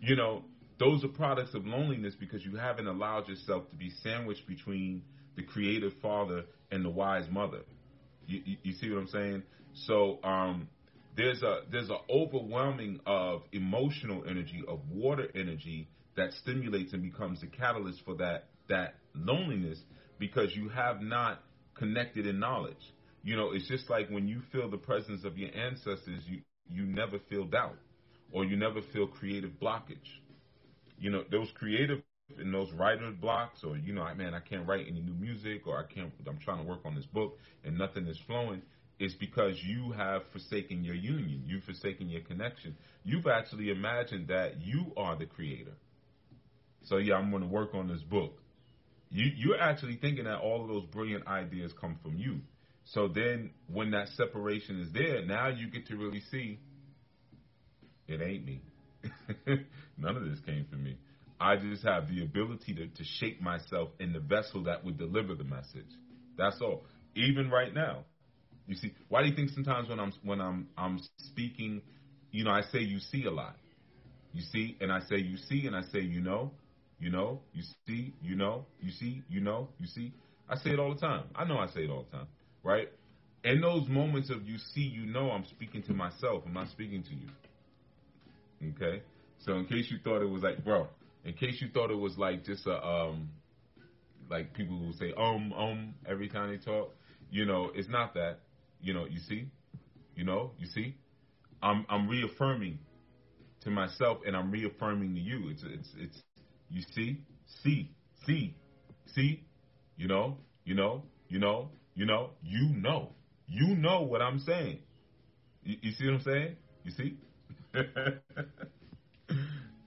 You know, those are products of loneliness because you haven't allowed yourself to be sandwiched between the creative father and the wise mother. You, you, you see what I'm saying? So, um, there's a there's an overwhelming of emotional energy, of water energy that stimulates and becomes the catalyst for that that loneliness because you have not connected in knowledge. You know, it's just like when you feel the presence of your ancestors, you you never feel doubt or you never feel creative blockage. You know, those creative and those writer's blocks or you know, man, I can't write any new music or I can't I'm trying to work on this book and nothing is flowing is because you have forsaken your union. You've forsaken your connection. You've actually imagined that you are the creator. So yeah, I'm going to work on this book. You you're actually thinking that all of those brilliant ideas come from you. So then when that separation is there, now you get to really see it ain't me. None of this came from me. I just have the ability to, to shape myself in the vessel that would deliver the message. That's all. Even right now. You see, why do you think sometimes when I'm when I'm I'm speaking, you know, I say you see a lot. You see, and I say you see, and I say you know, you know, you see, you know, you see, you know, you see. I say it all the time. I know I say it all the time, right? In those moments of you see, you know, I'm speaking to myself. I'm not speaking to you. Okay? So in case you thought it was like, bro, in case you thought it was like just a, um, like people who say, um, um, every time they talk, you know, it's not that. You know, you see? You know, you see? I'm, I'm reaffirming to myself and I'm reaffirming to you. It's, it's, it's, you see? See. See. See? You know? You know? You know? You know? You know. You know what I'm saying. You, you see what I'm saying? You see?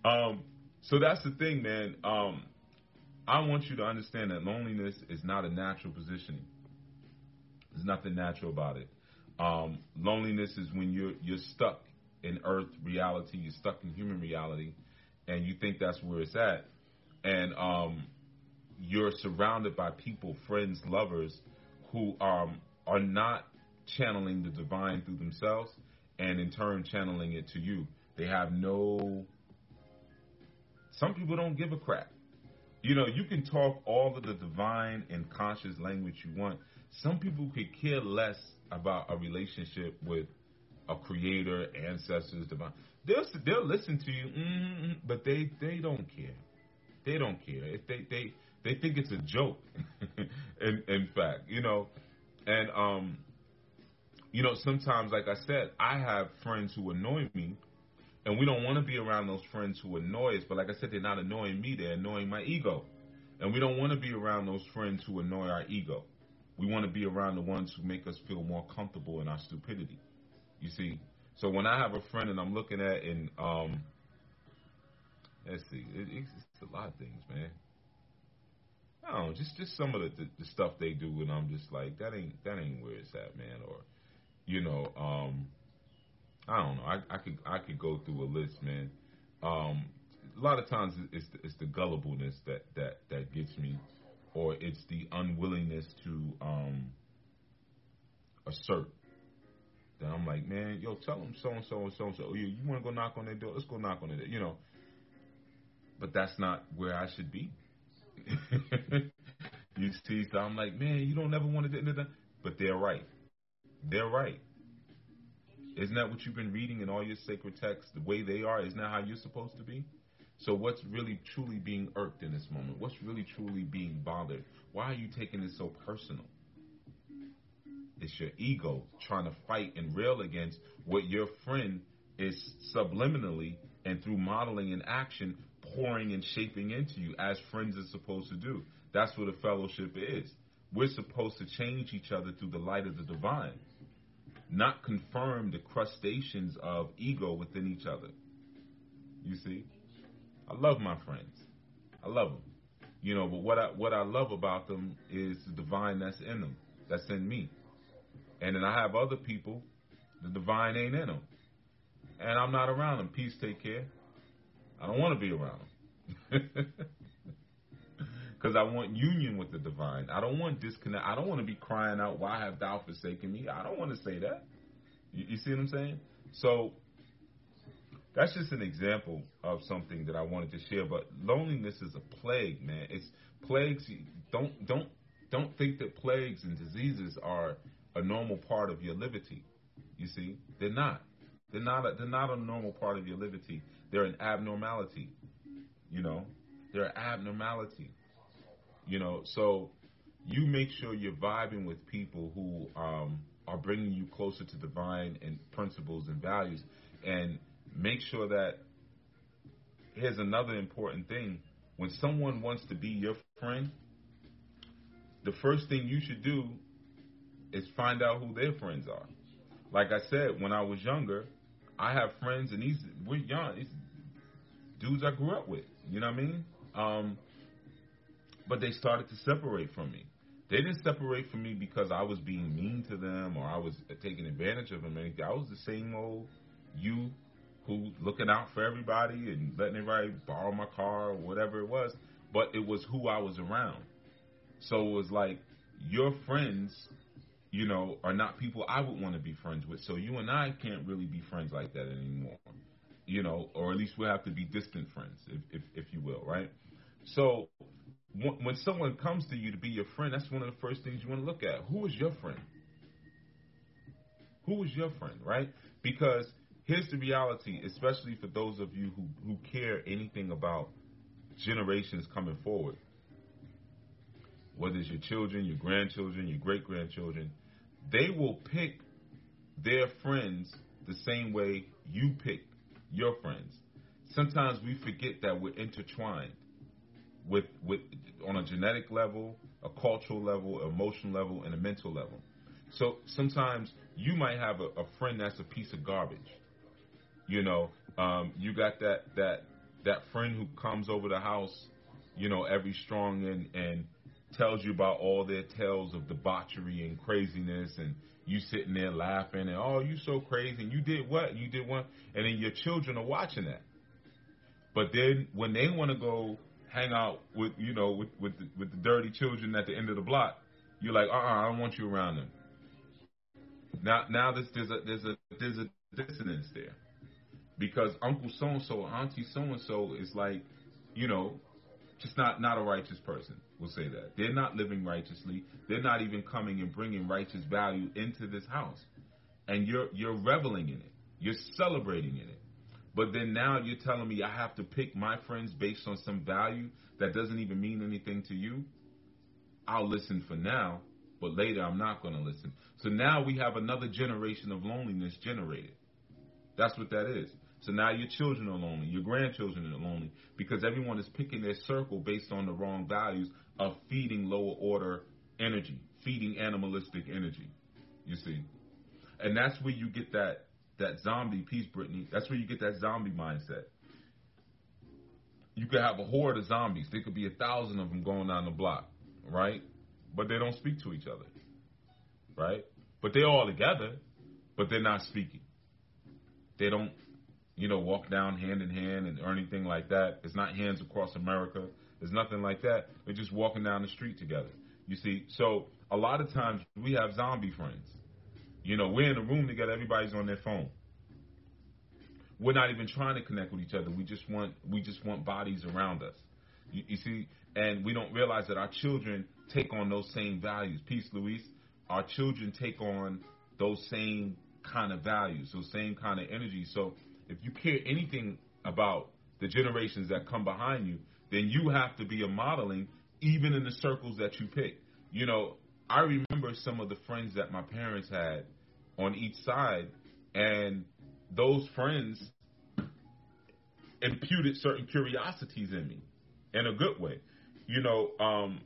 um, so that's the thing, man. Um, I want you to understand that loneliness is not a natural positioning. There's nothing natural about it. Um, loneliness is when you're you're stuck in earth reality, you're stuck in human reality, and you think that's where it's at. And um, you're surrounded by people, friends, lovers, who um, are not channeling the divine through themselves, and in turn channeling it to you. They have no. Some people don't give a crap. You know, you can talk all of the divine and conscious language you want. Some people could care less about a relationship with a creator, ancestors, divine. They'll they'll listen to you, mm-hmm, but they they don't care. They don't care. If they they they think it's a joke. in in fact, you know, and um, you know, sometimes, like I said, I have friends who annoy me, and we don't want to be around those friends who annoy us. But like I said, they're not annoying me; they're annoying my ego, and we don't want to be around those friends who annoy our ego. We want to be around the ones who make us feel more comfortable in our stupidity. You see, so when I have a friend and I'm looking at and um, let's see, it, it's, a lot of things, man. I don't know, just just some of the, the, the stuff they do, and I'm just like, that ain't that ain't where it's at, man. Or, you know, um, I don't know. I, I could I could go through a list, man. Um, a lot of times it's the, it's the gullibleness that that that gets me, or it's the unwillingness to um, assert. Then I'm like, man, yo, tell them so and so and so and so. You, you want to go knock on their door? Let's go knock on their door. You know, but that's not where I should be. you see, so I'm like, man, you don't ever want to do that. But they're right. They're right. Isn't that what you've been reading in all your sacred texts? The way they are, isn't that how you're supposed to be? So what's really truly being irked in this moment? What's really truly being bothered? Why are you taking this so personal? It's your ego trying to fight and rail against what your friend is subliminally and through modeling and action pouring and shaping into you as friends are supposed to do. That's what a fellowship is. We're supposed to change each other through the light of the divine, not confirm the crustaceans of ego within each other. You see? I love my friends. I love them. You know, but what I what I love about them is the divine that's in them, that's in me. And then I have other people, the divine ain't in them. And I'm not around them. Peace, take care. I don't want to be around them. Because I want union with the divine. I don't want disconnect. I don't want to be crying out, why have thou forsaken me? I don't want to say that. You, you see what I'm saying? So that's just an example of something that I wanted to share. But loneliness is a plague, man. It's plagues. Don't don't don't think that plagues and diseases are a normal part of your liberty. You see, they're not. They're not. A, they're not a normal part of your liberty. They're an abnormality. You know, they're an abnormality. You know, so you make sure you're vibing with people who um, are bringing you closer to divine and principles and values, and make sure that. Here's another important thing: when someone wants to be your friend, the first thing you should do is find out who their friends are. Like I said, when I was younger, I have friends, and these we're young. These dudes I grew up with. You know what I mean? Um, but they started to separate from me. They didn't separate from me because I was being mean to them or I was taking advantage of them. Anything. I was the same old you who looking out for everybody and letting everybody borrow my car or whatever it was. But it was who I was around. So it was like your friends you know, are not people I would want to be friends with. So you and I can't really be friends like that anymore, you know, or at least we'll have to be distant friends, if, if, if you will, right? So when someone comes to you to be your friend, that's one of the first things you want to look at. Who is your friend? Who is your friend, right? Because here's the reality, especially for those of you who, who care anything about generations coming forward whether it's your children, your grandchildren, your great grandchildren, they will pick their friends the same way you pick your friends. Sometimes we forget that we're intertwined with with on a genetic level, a cultural level, emotional level, and a mental level. So sometimes you might have a, a friend that's a piece of garbage. You know, um, you got that that that friend who comes over the house you know, every strong and and tells you about all their tales of debauchery and craziness and you sitting there laughing and oh you so crazy and you did what you did what and then your children are watching that but then when they want to go hang out with you know with with the, with the dirty children at the end of the block you're like uh uh-uh, I don't want you around them now now there's there's a there's a there's a dissonance there because uncle so and so auntie so and so is like you know just not not a righteous person. We'll say that they're not living righteously. They're not even coming and bringing righteous value into this house, and you're you're reveling in it. You're celebrating in it. But then now you're telling me I have to pick my friends based on some value that doesn't even mean anything to you. I'll listen for now, but later I'm not going to listen. So now we have another generation of loneliness generated. That's what that is. So now your children are lonely, your grandchildren are lonely because everyone is picking their circle based on the wrong values of feeding lower order energy, feeding animalistic energy. You see, and that's where you get that that zombie piece, Brittany. That's where you get that zombie mindset. You could have a horde of zombies. There could be a thousand of them going down the block, right? But they don't speak to each other, right? But they're all together, but they're not speaking. They don't you know, walk down hand in hand and or anything like that. It's not hands across America. It's nothing like that. They're just walking down the street together. You see, so a lot of times we have zombie friends. You know, we're in a room together. Everybody's on their phone. We're not even trying to connect with each other. We just want we just want bodies around us. You, you see, and we don't realize that our children take on those same values. Peace, Luis. Our children take on those same kind of values, those same kind of energy. So if you care anything about the generations that come behind you, then you have to be a modeling even in the circles that you pick. You know, I remember some of the friends that my parents had on each side, and those friends imputed certain curiosities in me in a good way. You know, um,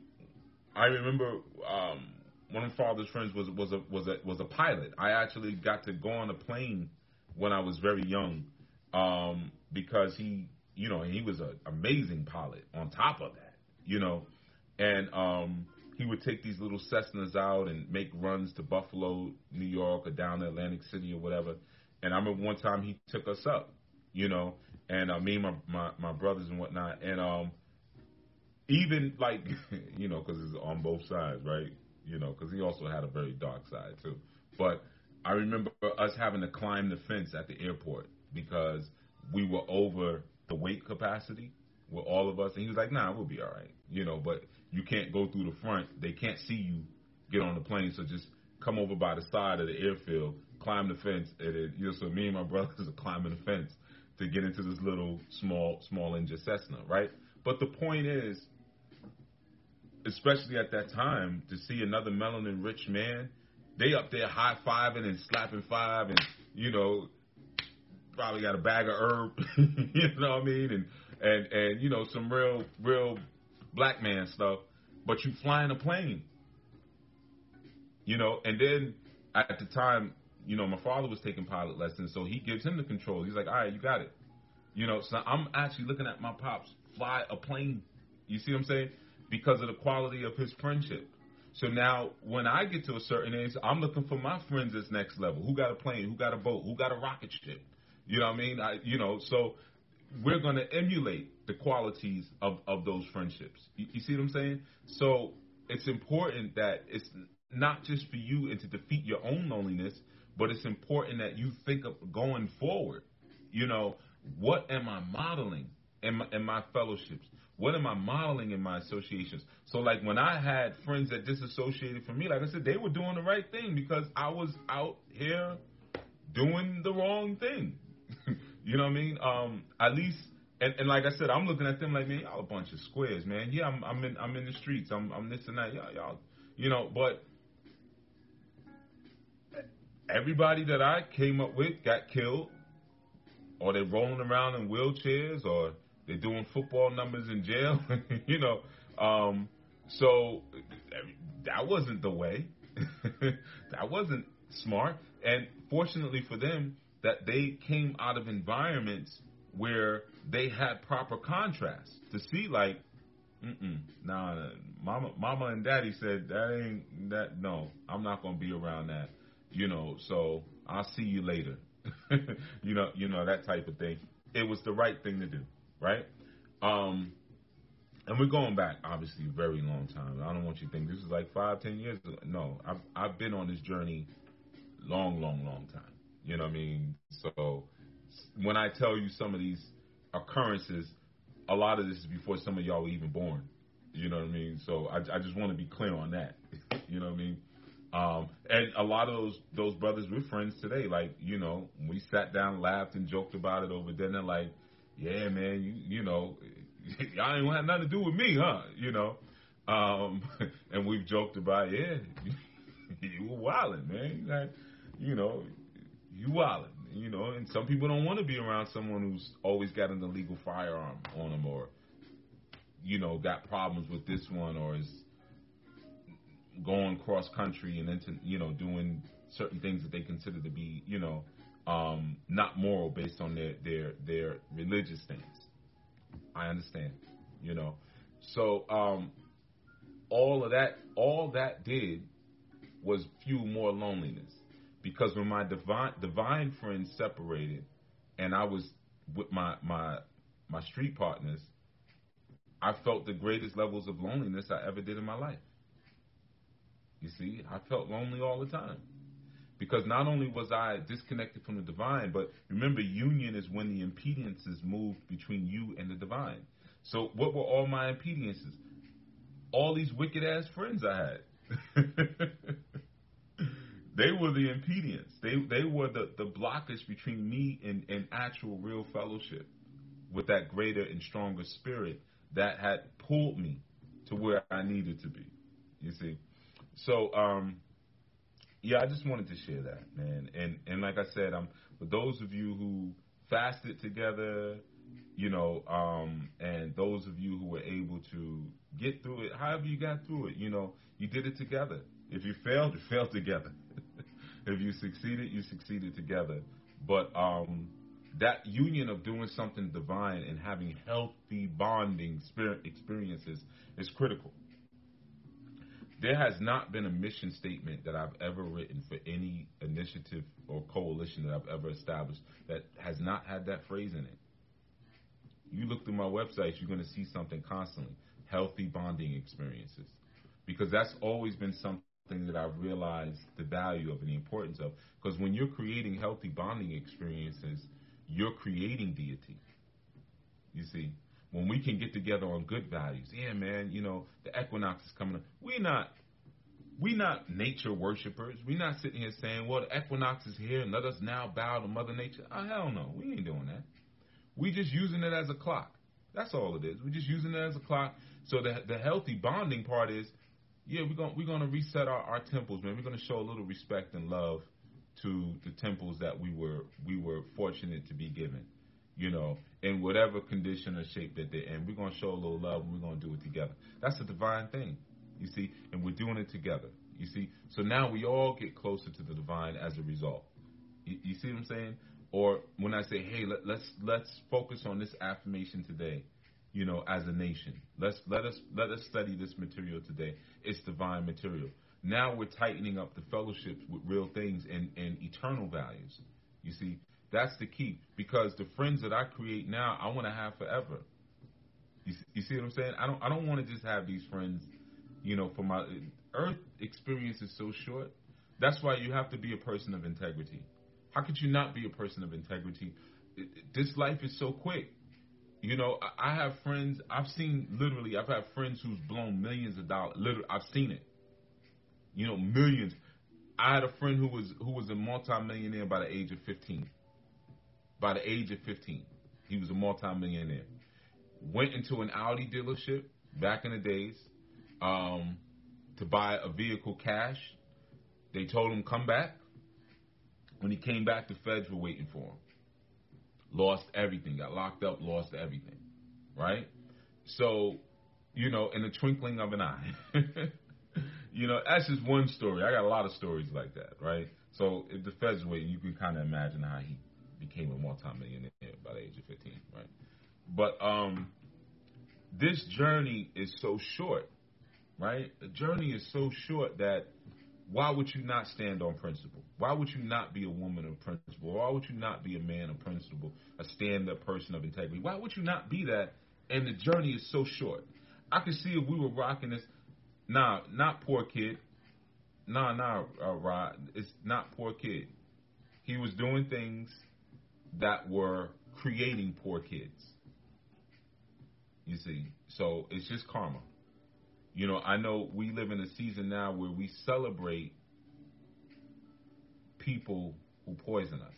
I remember um, one of my father's friends was was a was a was a pilot. I actually got to go on a plane when I was very young um, because he, you know, he was an amazing pilot. On top of that, you know, and um, he would take these little Cessnas out and make runs to Buffalo, New York, or down to Atlantic City or whatever. And I remember one time he took us up, you know, and uh, me and my, my my brothers and whatnot, and um, even like, you know, because it's on both sides, right? You know, because he also had a very dark side too. But I remember us having to climb the fence at the airport because we were over the weight capacity with all of us. And he was like, nah, we'll be all right. You know, but you can't go through the front. They can't see you get on the plane. So just come over by the side of the airfield, climb the fence. And it, you know, so me and my brothers are climbing the fence to get into this little small, small engine Cessna, right? But the point is, especially at that time, to see another melanin rich man, they up there high fiving and slapping five and, you know, probably got a bag of herb, you know what I mean, and and and you know some real real black man stuff. But you flying a plane, you know, and then at the time, you know, my father was taking pilot lessons, so he gives him the control. He's like, all right, you got it, you know. So I'm actually looking at my pops fly a plane. You see what I'm saying? Because of the quality of his friendship. So now, when I get to a certain age, I'm looking for my friends that's next level. Who got a plane? Who got a boat? Who got a rocket ship? You know what I mean? I, you know, so we're going to emulate the qualities of, of those friendships. You, you, see what I'm saying? So it's important that it's not just for you and to defeat your own loneliness, but it's important that you think of going forward. You know, what am I modeling in my, in my fellowships? What am I modeling in my associations? So, like when I had friends that disassociated from me, like I said, they were doing the right thing because I was out here doing the wrong thing. You know what I mean? Um, at least, and, and like I said, I'm looking at them like, man, y'all a bunch of squares, man. Yeah, I'm, I'm in, I'm in the streets. I'm, I'm this and that. Y'all, y'all, you know, but everybody that I came up with got killed, or they're rolling around in wheelchairs, or they're doing football numbers in jail. you know, um, so that wasn't the way. that wasn't smart. And fortunately for them, that they came out of environments where they had proper contrast to see like Mm-mm. Nah, mama, mama and daddy said that ain't that. No, I'm not gonna be around that. You know, so I'll see you later. you know, you know that type of thing. It was the right thing to do, right? Um, and we're going back obviously a very long time. I don't want you to think this is like five, ten years ago. No, I've I've been on this journey long, long, long time. You know what I mean? So when I tell you some of these occurrences, a lot of this is before some of y'all were even born. You know what I mean? So I, I just want to be clear on that. you know what I mean? Um, and a lot of those those brothers we're friends today. Like you know, we sat down, laughed, and joked about it over dinner. Like, yeah, man, you you know, y'all ain't have nothing to do with me, huh? You know, um, and we've joked about, yeah, you were wilding, man. Like, you know, you wilding you know, and some people don't want to be around someone who's always got an illegal firearm on them or, you know, got problems with this one or is going cross country and into, you know, doing certain things that they consider to be, you know, um, not moral based on their, their, their religious stance. I understand, you know. So, um, all of that, all that did was fuel more loneliness because when my divine divine friends separated, and I was with my my my street partners, I felt the greatest levels of loneliness I ever did in my life. You see, I felt lonely all the time. Because not only was I disconnected from the divine, but remember, union is when the impedances move between you and the divine. So, what were all my impedances? All these wicked ass friends I had. They were the impedance. They they were the, the blockage between me and, and actual real fellowship with that greater and stronger spirit that had pulled me to where I needed to be. You see? So um yeah, I just wanted to share that, man. And and like I said, um for those of you who fasted together, you know, um, and those of you who were able to get through it, however you got through it, you know, you did it together. If you failed, you failed together. If you succeeded, you succeeded together. But um, that union of doing something divine and having healthy bonding spirit experiences is critical. There has not been a mission statement that I've ever written for any initiative or coalition that I've ever established that has not had that phrase in it. You look through my website, you're going to see something constantly healthy bonding experiences. Because that's always been something thing that I've realized the value of and the importance of. Because when you're creating healthy bonding experiences, you're creating deity. You see, when we can get together on good values, yeah, man, you know, the equinox is coming up. We're not, we not nature worshipers. We're not sitting here saying, well, the equinox is here and let us now bow to Mother Nature. Oh, hell no. We ain't doing that. We just using it as a clock. That's all it is. We're just using it as a clock. So the, the healthy bonding part is yeah, we're gonna we're gonna reset our, our temples, man. We're gonna show a little respect and love to the temples that we were we were fortunate to be given. You know, in whatever condition or shape that they're in, we're gonna show a little love and we're gonna do it together. That's a divine thing, you see, and we're doing it together. You see, so now we all get closer to the divine as a result. You, you see what I'm saying? Or when I say, hey, let, let's let's focus on this affirmation today you know, as a nation. Let's let us let us study this material today. It's divine material. Now we're tightening up the fellowships with real things and, and eternal values. You see, that's the key. Because the friends that I create now, I want to have forever. You see, you see what I'm saying? I don't I don't want to just have these friends, you know, for my earth experience is so short. That's why you have to be a person of integrity. How could you not be a person of integrity? This life is so quick. You know, I have friends. I've seen literally. I've had friends who's blown millions of dollars. Literally, I've seen it. You know, millions. I had a friend who was who was a multimillionaire by the age of 15. By the age of 15, he was a multimillionaire. Went into an Audi dealership back in the days um, to buy a vehicle cash. They told him come back. When he came back, the feds were waiting for him lost everything, got locked up, lost everything, right? So, you know, in the twinkling of an eye, you know, that's just one story. I got a lot of stories like that, right? So if the feds wait, you can kind of imagine how he became a multimillionaire by the age of 15, right? But um, this journey is so short, right? The journey is so short that why would you not stand on principle? Why would you not be a woman of principle? Why would you not be a man of principle, a stand up person of integrity? Why would you not be that? And the journey is so short. I could see if we were rocking this. Nah, not poor kid. Nah, nah, uh, Rod. It's not poor kid. He was doing things that were creating poor kids. You see, so it's just karma. You know, I know we live in a season now where we celebrate people who poison us,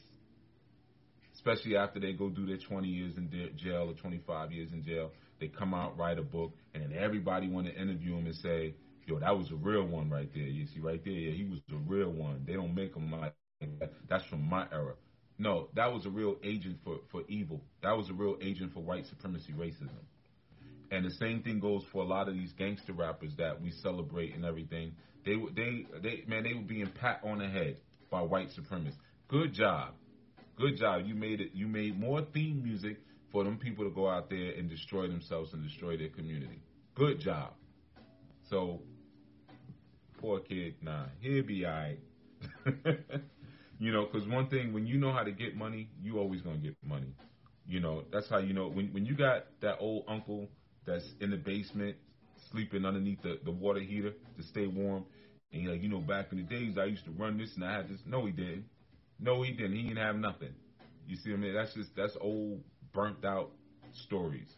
especially after they go do their 20 years in jail or 25 years in jail. They come out, write a book, and then everybody want to interview them and say, "Yo, that was a real one right there." You see, right there, yeah, he was the real one. They don't make them like that. That's from my era. No, that was a real agent for for evil. That was a real agent for white supremacy, racism. And the same thing goes for a lot of these gangster rappers that we celebrate and everything. They they they man, they were being pat on the head by white supremacists. Good job, good job. You made it. You made more theme music for them people to go out there and destroy themselves and destroy their community. Good job. So, poor kid, nah, he'll be alright. you know, because one thing, when you know how to get money, you always gonna get money. You know, that's how you know when when you got that old uncle that's in the basement sleeping underneath the, the water heater to stay warm. And you're like, you know, back in the days I used to run this and I had this. No, he didn't. No, he didn't. He didn't have nothing. You see what I mean? That's just that's old burnt out stories.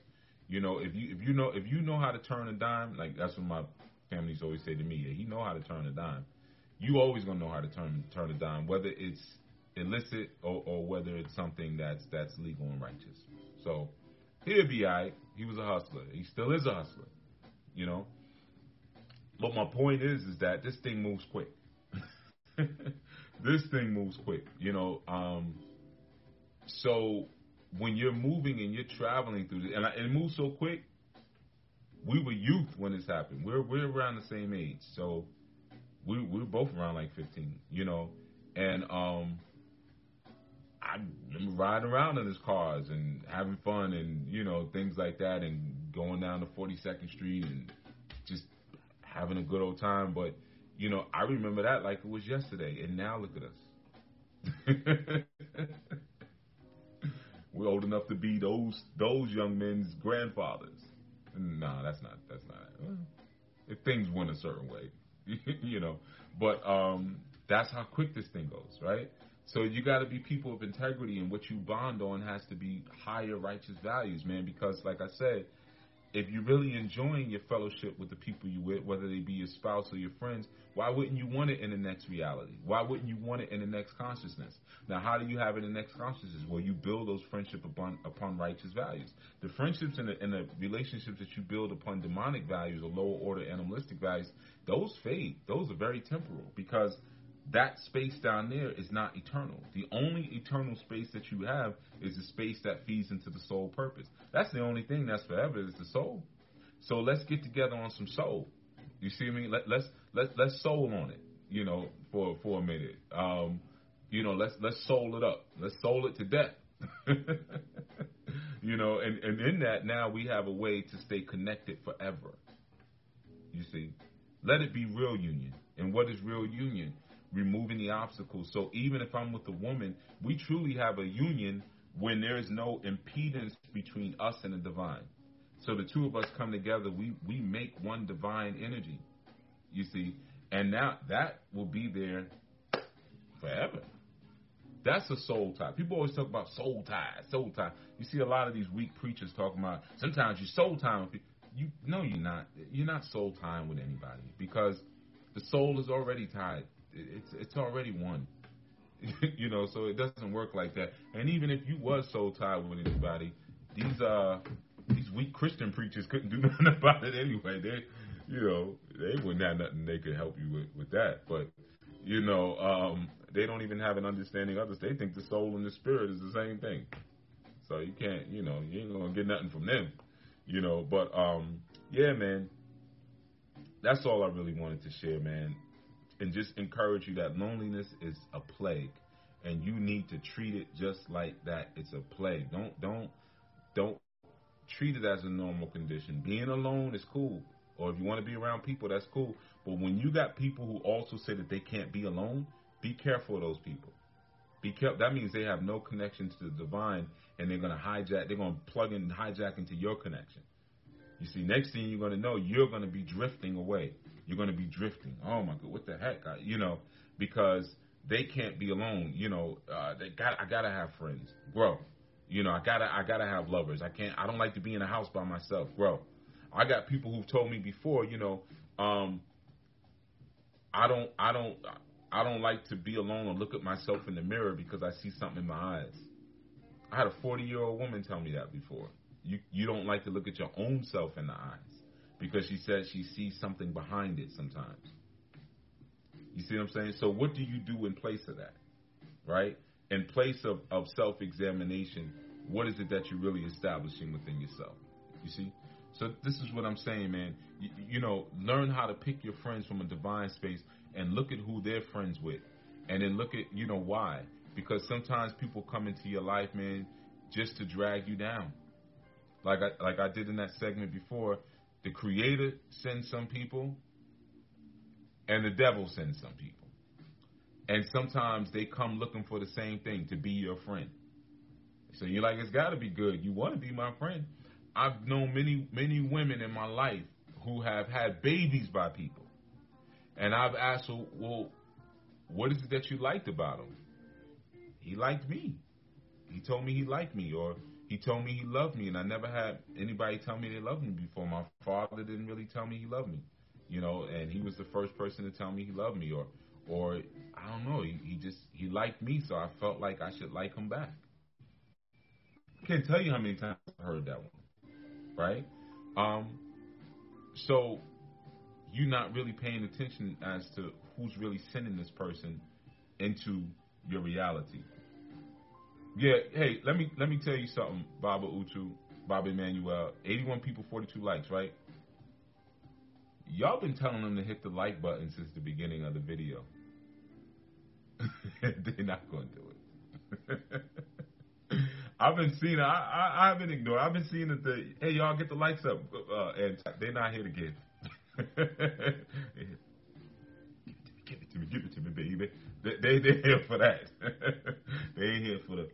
You know, if you if you know if you know how to turn a dime, like that's what my families always say to me. Yeah, he know how to turn a dime. You always gonna know how to turn turn a dime, whether it's illicit or, or whether it's something that's that's legal and righteous. So he'll be alright. He was a hustler. He still is a hustler. You know. But my point is, is that this thing moves quick. this thing moves quick. You know. Um, so when you're moving and you're traveling through this, and, I, it moves so quick. We were youth when this happened. We're we're around the same age, so we we're both around like 15. You know, and um, I remember riding around in his cars and having fun and you know things like that, and going down to 42nd Street and just having a good old time. But you know, I remember that like it was yesterday, and now look at us. We're old enough to be those those young men's grandfathers. Nah, that's not that's not. Well, if things went a certain way, you know. But um, that's how quick this thing goes, right? So you got to be people of integrity, and what you bond on has to be higher righteous values, man. Because, like I said, if you're really enjoying your fellowship with the people you with, whether they be your spouse or your friends, why wouldn't you want it in the next reality? Why wouldn't you want it in the next consciousness? Now, how do you have it in the next consciousness? Well, you build those friendships upon upon righteous values. The friendships and the, and the relationships that you build upon demonic values or lower order animalistic values, those fade. Those are very temporal because that space down there is not eternal. The only eternal space that you have is the space that feeds into the soul purpose. That's the only thing that's forever is the soul. So let's get together on some soul. You see me? Let, let's let let's soul on it. You know, for for a minute. Um, you know, let's let's soul it up. Let's soul it to death. you know, and and in that now we have a way to stay connected forever. You see, let it be real union. And what is real union? Removing the obstacles. So even if I'm with a woman, we truly have a union when there is no impedance between us and the divine. So the two of us come together, we, we make one divine energy. You see? And now that will be there forever. That's a soul tie. People always talk about soul ties, soul tie. You see a lot of these weak preachers talking about sometimes you soul tie with people. You no, you're not. You're not soul tying with anybody because the soul is already tied it's it's already won. you know, so it doesn't work like that. And even if you was so tied with anybody, these uh these weak Christian preachers couldn't do nothing about it anyway. They you know, they wouldn't have nothing they could help you with, with that. But, you know, um, they don't even have an understanding of this. They think the soul and the spirit is the same thing. So you can't, you know, you ain't gonna get nothing from them. You know, but um yeah, man. That's all I really wanted to share, man and just encourage you that loneliness is a plague and you need to treat it just like that it's a plague don't don't don't treat it as a normal condition. Being alone is cool, or if you want to be around people, that's cool. But when you got people who also say that they can't be alone, be careful of those people. Be careful. That means they have no connection to the divine, and they're going to hijack. They're going to plug in, and hijack into your connection. You see, next thing you're going to know, you're going to be drifting away. You're going to be drifting. Oh my God, what the heck? I, you know, because they can't be alone. You know, uh, they got. I gotta have friends. Grow. You know, I gotta. I gotta have lovers. I can't. I don't like to be in a house by myself. Grow. I got people who've told me before. You know, um, I don't. I don't. I don't like to be alone or look at myself in the mirror because I see something in my eyes. I had a 40 year old woman tell me that before. You you don't like to look at your own self in the eyes because she says she sees something behind it sometimes. You see what I'm saying? So what do you do in place of that? Right? In place of, of self examination, what is it that you're really establishing within yourself? You see? So this is what I'm saying, man. You, you know, learn how to pick your friends from a divine space and look at who they're friends with. And then look at, you know, why. Because sometimes people come into your life, man, just to drag you down. Like I like I did in that segment before, the creator sends some people and the devil sends some people. And sometimes they come looking for the same thing, to be your friend. So you're like, it's gotta be good. You wanna be my friend. I've known many, many women in my life who have had babies by people. And I've asked, well, what is it that you liked about him? He liked me. He told me he liked me, or he told me he loved me, and I never had anybody tell me they loved me before. My father didn't really tell me he loved me, you know, and he was the first person to tell me he loved me, or, or I don't know, he, he just he liked me, so I felt like I should like him back. I Can't tell you how many times I heard that one, right? Um, so you're not really paying attention as to who's really sending this person into your reality. Yeah, hey, let me let me tell you something, Baba Utu, Baba Emmanuel. 81 people, 42 likes, right? Y'all been telling them to hit the like button since the beginning of the video. They're not going to do it. I've been seeing. I, I I've been ignoring. I've been seeing that the hey y'all get the likes up, uh, and they're not here to give. give It. to me, Give it to me, give it to me, baby. They they they here for that. they ain't here for the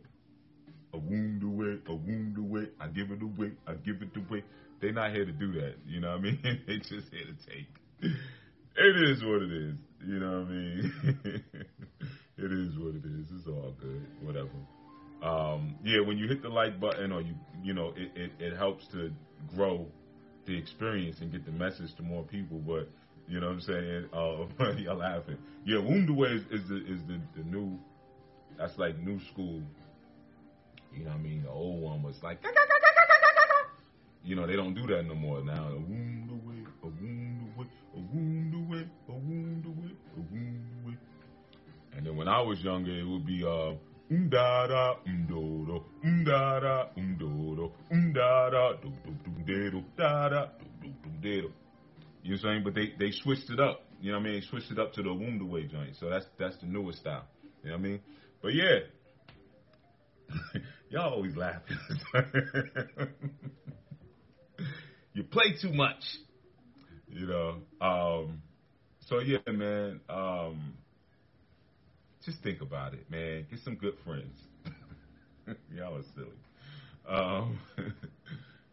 wound away, a wound away. I give it away, I give it away. They're not here to do that. You know what I mean? they just here to take. It is what it is. You know what I mean? it is what it is. It's all good. Whatever. Um, yeah, when you hit the like button or you you know it, it, it helps to grow the experience and get the message to more people. But you know what I'm saying? Uh, y'all laughing. Yeah, wound away is, is the is the, the new. That's like new school. You know what I mean? The old one was like. You know they don't do that no more now. A wound away, a wound away, a wound away, a wound away, a wound away. And then when I was younger, it would be uh umdodo umdada umdodo dada dum dum dum dedo. You know what I'm saying? But they they switched it up. You know what I mean? They switched it up to the wound away joint. So that's that's the newest style. You know what I mean? But yeah. Y'all always laughing. you play too much. You know. Um so yeah, man. Um just think about it, man. Get some good friends. Y'all are silly. Um,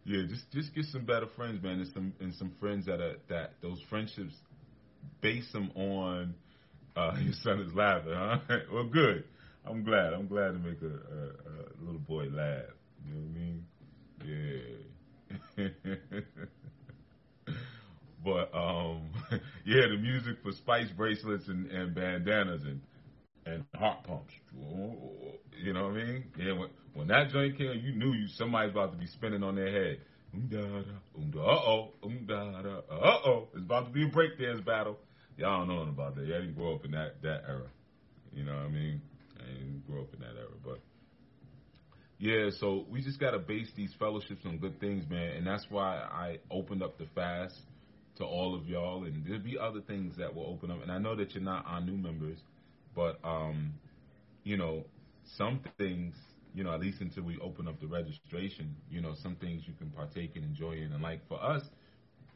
yeah, just just get some better friends, man, and some and some friends that are that those friendships base them on. Uh, your son is laughing, huh? well, good. I'm glad. I'm glad to make a, a, a little boy laugh. You know what I mean? Yeah. but um, yeah, the music for spice bracelets and, and bandanas and and heart pumps. You know what I mean? Yeah, when, when that joint came, you knew you somebody's about to be spinning on their head. Uh oh, uh oh, it's about to be a breakdance battle. Y'all don't know about that. Y'all didn't grow up in that that era. You know what I mean? I didn't grow up in that era, but yeah. So we just gotta base these fellowships on good things, man, and that's why I opened up the fast to all of y'all, and there'll be other things that will open up. And I know that you're not our new members, but um, you know, some things you know, at least until we open up the registration, you know, some things you can partake and enjoy in. And like for us,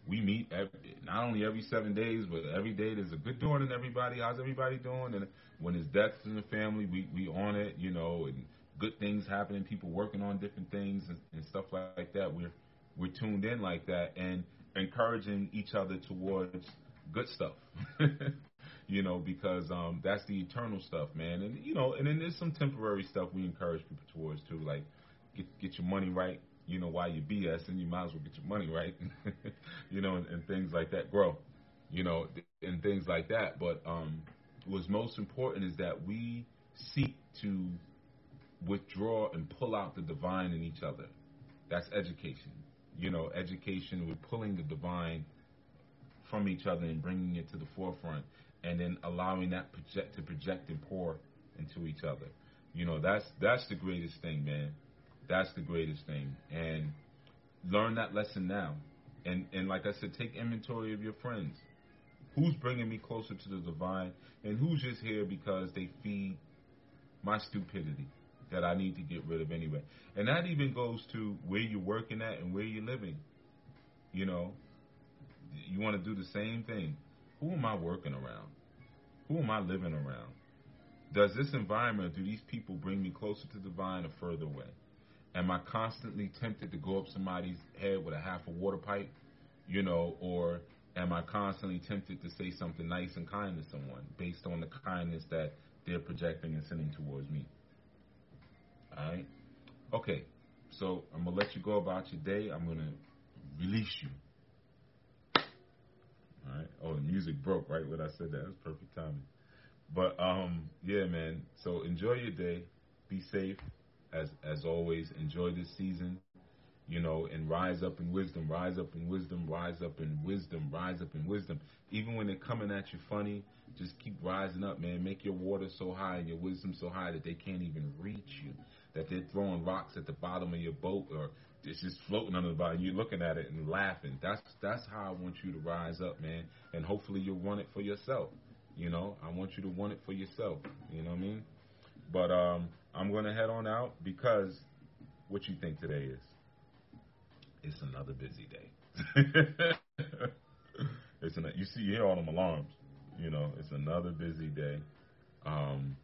we meet every, not only every seven days, but every day there's a good doing in everybody. How's everybody doing? And when there's deaths in the family, we, we on it, you know, and good things happening, people working on different things and, and stuff like that. We're, we're tuned in like that and encouraging each other towards good stuff. you know, because um, that's the eternal stuff, man. And you know, and then there's some temporary stuff we encourage people towards too, like get get your money right. You know, while you BS, and you might as well get your money right. you know, and, and, things like that. Grow, you know, and things like that. But um, what's most important is that we seek to withdraw and pull out the divine in each other. That's education. You know, education. We're pulling the divine from each other and bringing it to the forefront and then allowing that project to project and pour into each other. You know, that's that's the greatest thing, man. That's the greatest thing. And learn that lesson now. And and like I said, take inventory of your friends. Who's bringing me closer to the divine, and who's just here because they feed my stupidity that I need to get rid of anyway. And that even goes to where you're working at and where you're living. You know, you want to do the same thing. Who am I working around? Who am I living around? Does this environment, do these people bring me closer to the divine or further away? Am I constantly tempted to go up somebody's head with a half a water pipe, you know, or am I constantly tempted to say something nice and kind to someone based on the kindness that they're projecting and sending towards me? All right. Okay. So I'm gonna let you go about your day. I'm gonna release you. All right. Oh, the music broke right when I said that. That's perfect timing. But um, yeah, man. So enjoy your day. Be safe as as always. Enjoy this season. You know, and rise up in wisdom, rise up in wisdom, rise up in wisdom, rise up in wisdom. Even when they're coming at you funny, just keep rising up, man. Make your water so high and your wisdom so high that they can't even reach you. That they're throwing rocks at the bottom of your boat or it's just floating under the bottom. You're looking at it and laughing. That's that's how I want you to rise up, man. And hopefully you'll want it for yourself. You know, I want you to want it for yourself. You know what I mean? But um, I'm gonna head on out because what you think today is? It's another busy day. it's an, you see you hear all them alarms. You know, it's another busy day. Um,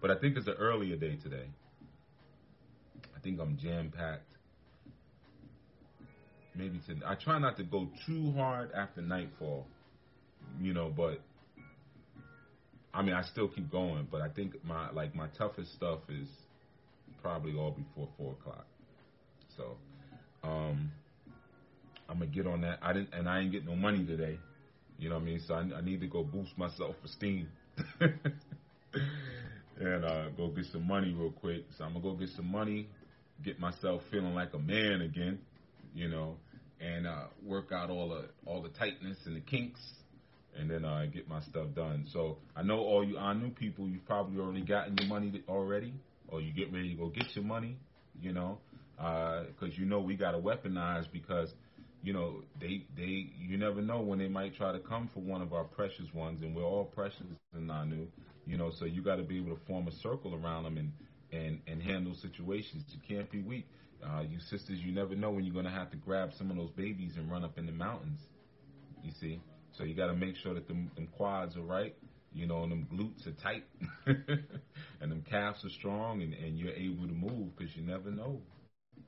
but I think it's an earlier day today I think I'm jam packed. Maybe to I try not to go too hard after nightfall, you know, but I mean I still keep going, but I think my like my toughest stuff is probably all before four o'clock. So um I'm gonna get on that. I didn't and I ain't get no money today. You know what I mean? So I, I need to go boost my self esteem. and uh, go get some money real quick. So I'm gonna go get some money, get myself feeling like a man again, you know, and uh, work out all the all the tightness and the kinks, and then uh, get my stuff done. So I know all you new people, you've probably already gotten your money already, or you get ready to go get your money, you know, because uh, you know we got to weaponize because you know they they you never know when they might try to come for one of our precious ones, and we're all precious in Nanu, you know. So you got to be able to form a circle around them and and and handle situations. You can't be weak. Uh, you sisters, you never know when you're to have to grab some of those babies and run up in the mountains. You see, so you got to make sure that them, them quads are right. You know, and them glutes are tight, and them calves are strong, and, and you're able to move because you never know.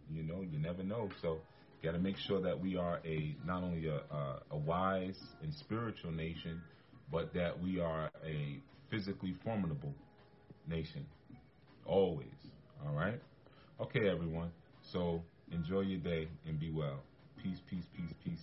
You know, you never know. So, you got to make sure that we are a not only a, a, a wise and spiritual nation, but that we are a physically formidable nation. Always. All right? Okay, everyone. So enjoy your day and be well. Peace, peace, peace, peace,